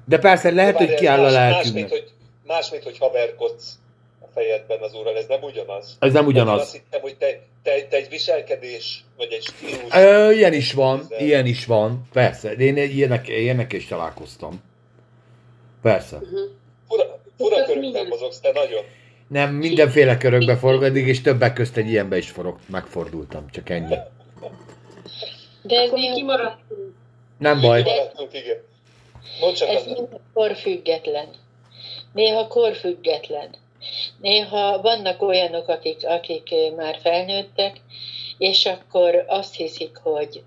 De persze lehet, hogy Várj, kell a más, más, mint lelkünknek. hogy, más, mint hogy haverkodsz a fejedben az úrral, ez nem ugyanaz. Ez nem Én ugyanaz. azt hittem, hogy te, te, te egy viselkedés, vagy egy stílus. Ö, ilyen is van, ilyen is van, persze. Én ilyenek, ilyenek is találkoztam. Persze. Uh-huh. Fura, fura minden. mozogsz, te nagyon. Nem, mindenféle körökbe forog eddig, és többek közt egy ilyenbe is forog, megfordultam, csak ennyi. De ez néha, kimaradtunk. Nem baj. Maradtunk, igen. Csak ez néha korfüggetlen. Néha korfüggetlen. Néha vannak olyanok, akik, akik eh, már felnőttek, és akkor azt hiszik, hogy,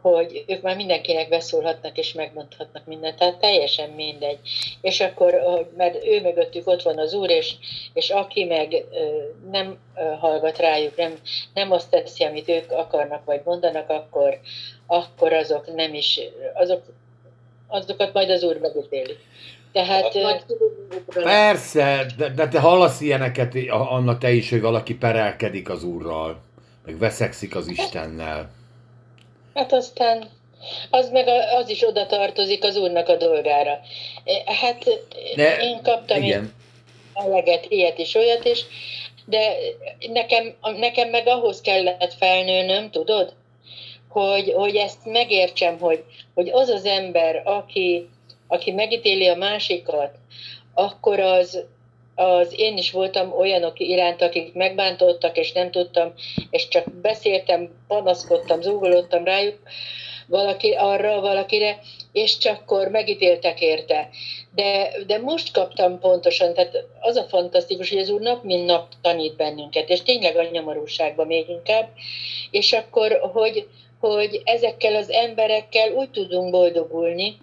hogy ők már mindenkinek beszólhatnak és megmondhatnak mindent, tehát teljesen mindegy. És akkor, hogy- mert ő mögöttük ott van az Úr, és, és aki meg ö, nem hallgat rájuk, nem, nem azt teszi, amit ők akarnak vagy mondanak, akkor, akkor azok nem is, azok, azokat majd az Úr megítéli. Tehát ö, Majd Persze, de, de te hallasz ilyeneket, Anna, te is, hogy valaki perelkedik az úrral, meg veszekszik az Istennel. Hát aztán az meg a, az is oda tartozik az úrnak a dolgára. Hát De- én kaptam Igen. eleget, ilyet is, olyat is, de nekem, nekem meg ahhoz kellett felnőnöm, tudod, hogy, hogy ezt megértsem, hogy, hogy az az ember, aki, aki megítéli a másikat, akkor az, az én is voltam olyanok iránt, akik megbántottak, és nem tudtam, és csak beszéltem, panaszkodtam, zúgolódtam rájuk, valaki arra, valakire, és csak akkor megítéltek érte. De, de most kaptam pontosan, tehát az a fantasztikus, hogy az Úr nap mint nap tanít bennünket, és tényleg a nyomorúságban még inkább, és akkor, hogy, hogy ezekkel az emberekkel úgy tudunk boldogulni,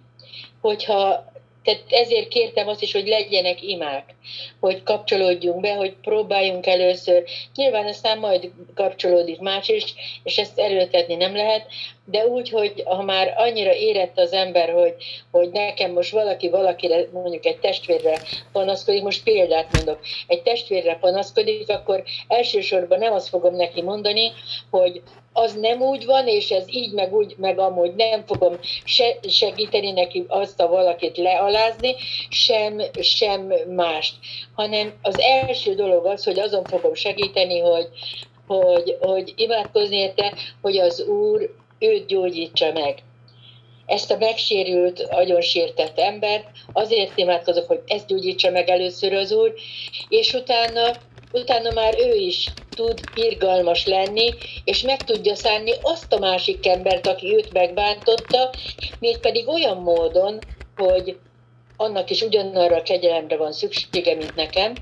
hogyha tehát ezért kértem azt is, hogy legyenek imák, hogy kapcsolódjunk be, hogy próbáljunk először. Nyilván aztán majd kapcsolódik más is, és ezt erőltetni nem lehet, de úgy, hogy ha már annyira érett az ember, hogy, hogy nekem most valaki valakire, mondjuk egy testvérre panaszkodik, most példát mondok, egy testvérre panaszkodik, akkor elsősorban nem azt fogom neki mondani, hogy az nem úgy van, és ez így, meg úgy, meg amúgy nem fogom se segíteni neki azt a valakit lealázni, sem, sem mást, hanem az első dolog az, hogy azon fogom segíteni, hogy, hogy, hogy imádkozni érte, hogy az Úr őt gyógyítsa meg. Ezt a megsérült, agyon sértett embert azért imádkozok, hogy ezt gyógyítsa meg először az Úr, és utána, utána már ő is tud irgalmas lenni, és meg tudja szánni azt a másik embert, aki őt megbántotta, mégpedig olyan módon, hogy annak is ugyanarra a kegyelemre van szüksége, mint nekem,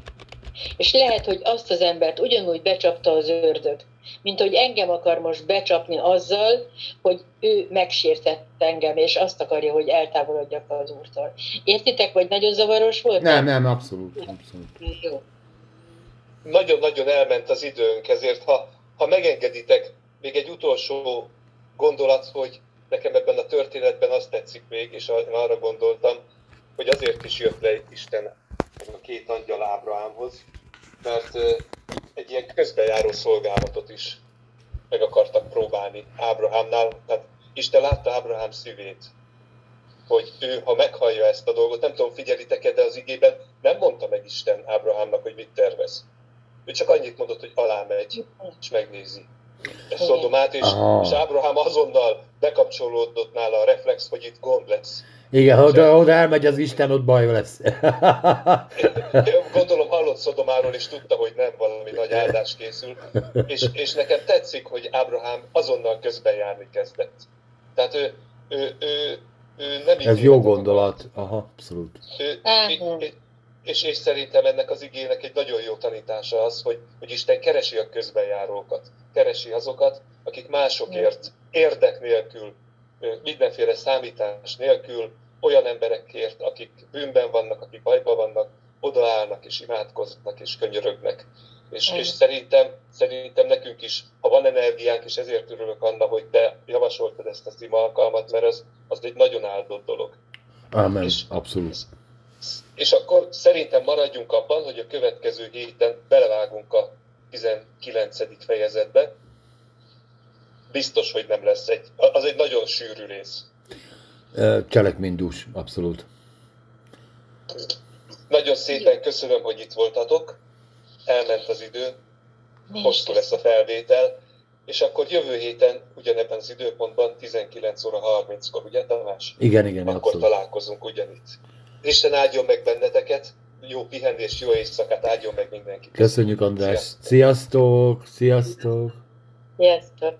És lehet, hogy azt az embert ugyanúgy becsapta az ördög, mint hogy engem akar most becsapni azzal, hogy ő megsértett engem, és azt akarja, hogy eltávolodjak az úrtól. Értitek, vagy nagyon zavaros volt? Nem, nem, abszolút. abszolút. Jó. Nagyon-nagyon elment az időnk, ezért ha, ha megengeditek, még egy utolsó gondolat, hogy nekem ebben a történetben azt tetszik még, és arra gondoltam, hogy azért is jött le Isten a két angyal Ábrahámhoz, mert egy ilyen közbejáró szolgálatot is meg akartak próbálni Ábrahámnál. Tehát Isten látta Ábrahám szívét, hogy ő, ha meghallja ezt a dolgot, nem tudom, figyelitek-e, de az igében nem mondta meg Isten Ábrahámnak, hogy mit tervez. Ő csak annyit mondott, hogy alá megy, és megnézi. Ezt Szodomát, és, Aha. és Ábrahám azonnal bekapcsolódott nála a reflex, hogy itt gond lesz. Igen, ha oda, oda elmegy az Isten, ott baj lesz. Én Gondolom hallott Szodomáról, és tudta, hogy nem valami nagy áldás készül. És, és nekem tetszik, hogy Ábrahám azonnal közben járni kezdett. Tehát ő, ő, ő, ő nem Ez jó gondolat. Aha, abszolút. Ő, Á, és, nem. És, és szerintem ennek az igének egy nagyon jó tanítása az, hogy, hogy Isten keresi a közbenjárókat. Keresi azokat, akik másokért, érdek nélkül, mindenféle számítás nélkül, olyan emberekért, akik bűnben vannak, akik bajban vannak, odaállnak és imádkoznak és könyörögnek. És, és szerintem, szerintem nekünk is, ha van energiánk, és ezért örülök annak, hogy te javasoltad ezt az ima alkalmat, mert az, az egy nagyon áldott dolog. Amen. És- Abszolút. És akkor szerintem maradjunk abban, hogy a következő héten belevágunk a 19. fejezetbe. Biztos, hogy nem lesz egy, az egy nagyon sűrű rész. Cselekménydús, abszolút. Nagyon szépen köszönöm, hogy itt voltatok. Elment az idő, hosszú lesz a felvétel, és akkor jövő héten ugyanebben az időpontban 19 óra 30-kor, ugye Tamás? Igen, igen, Akkor abszolút. találkozunk ugyanitt. Isten áldjon meg benneteket, jó pihenés, jó éjszakát áldjon meg mindenkit. Köszönjük, András. Sziasztok. Sziasztok! Sziasztok! Sziasztok!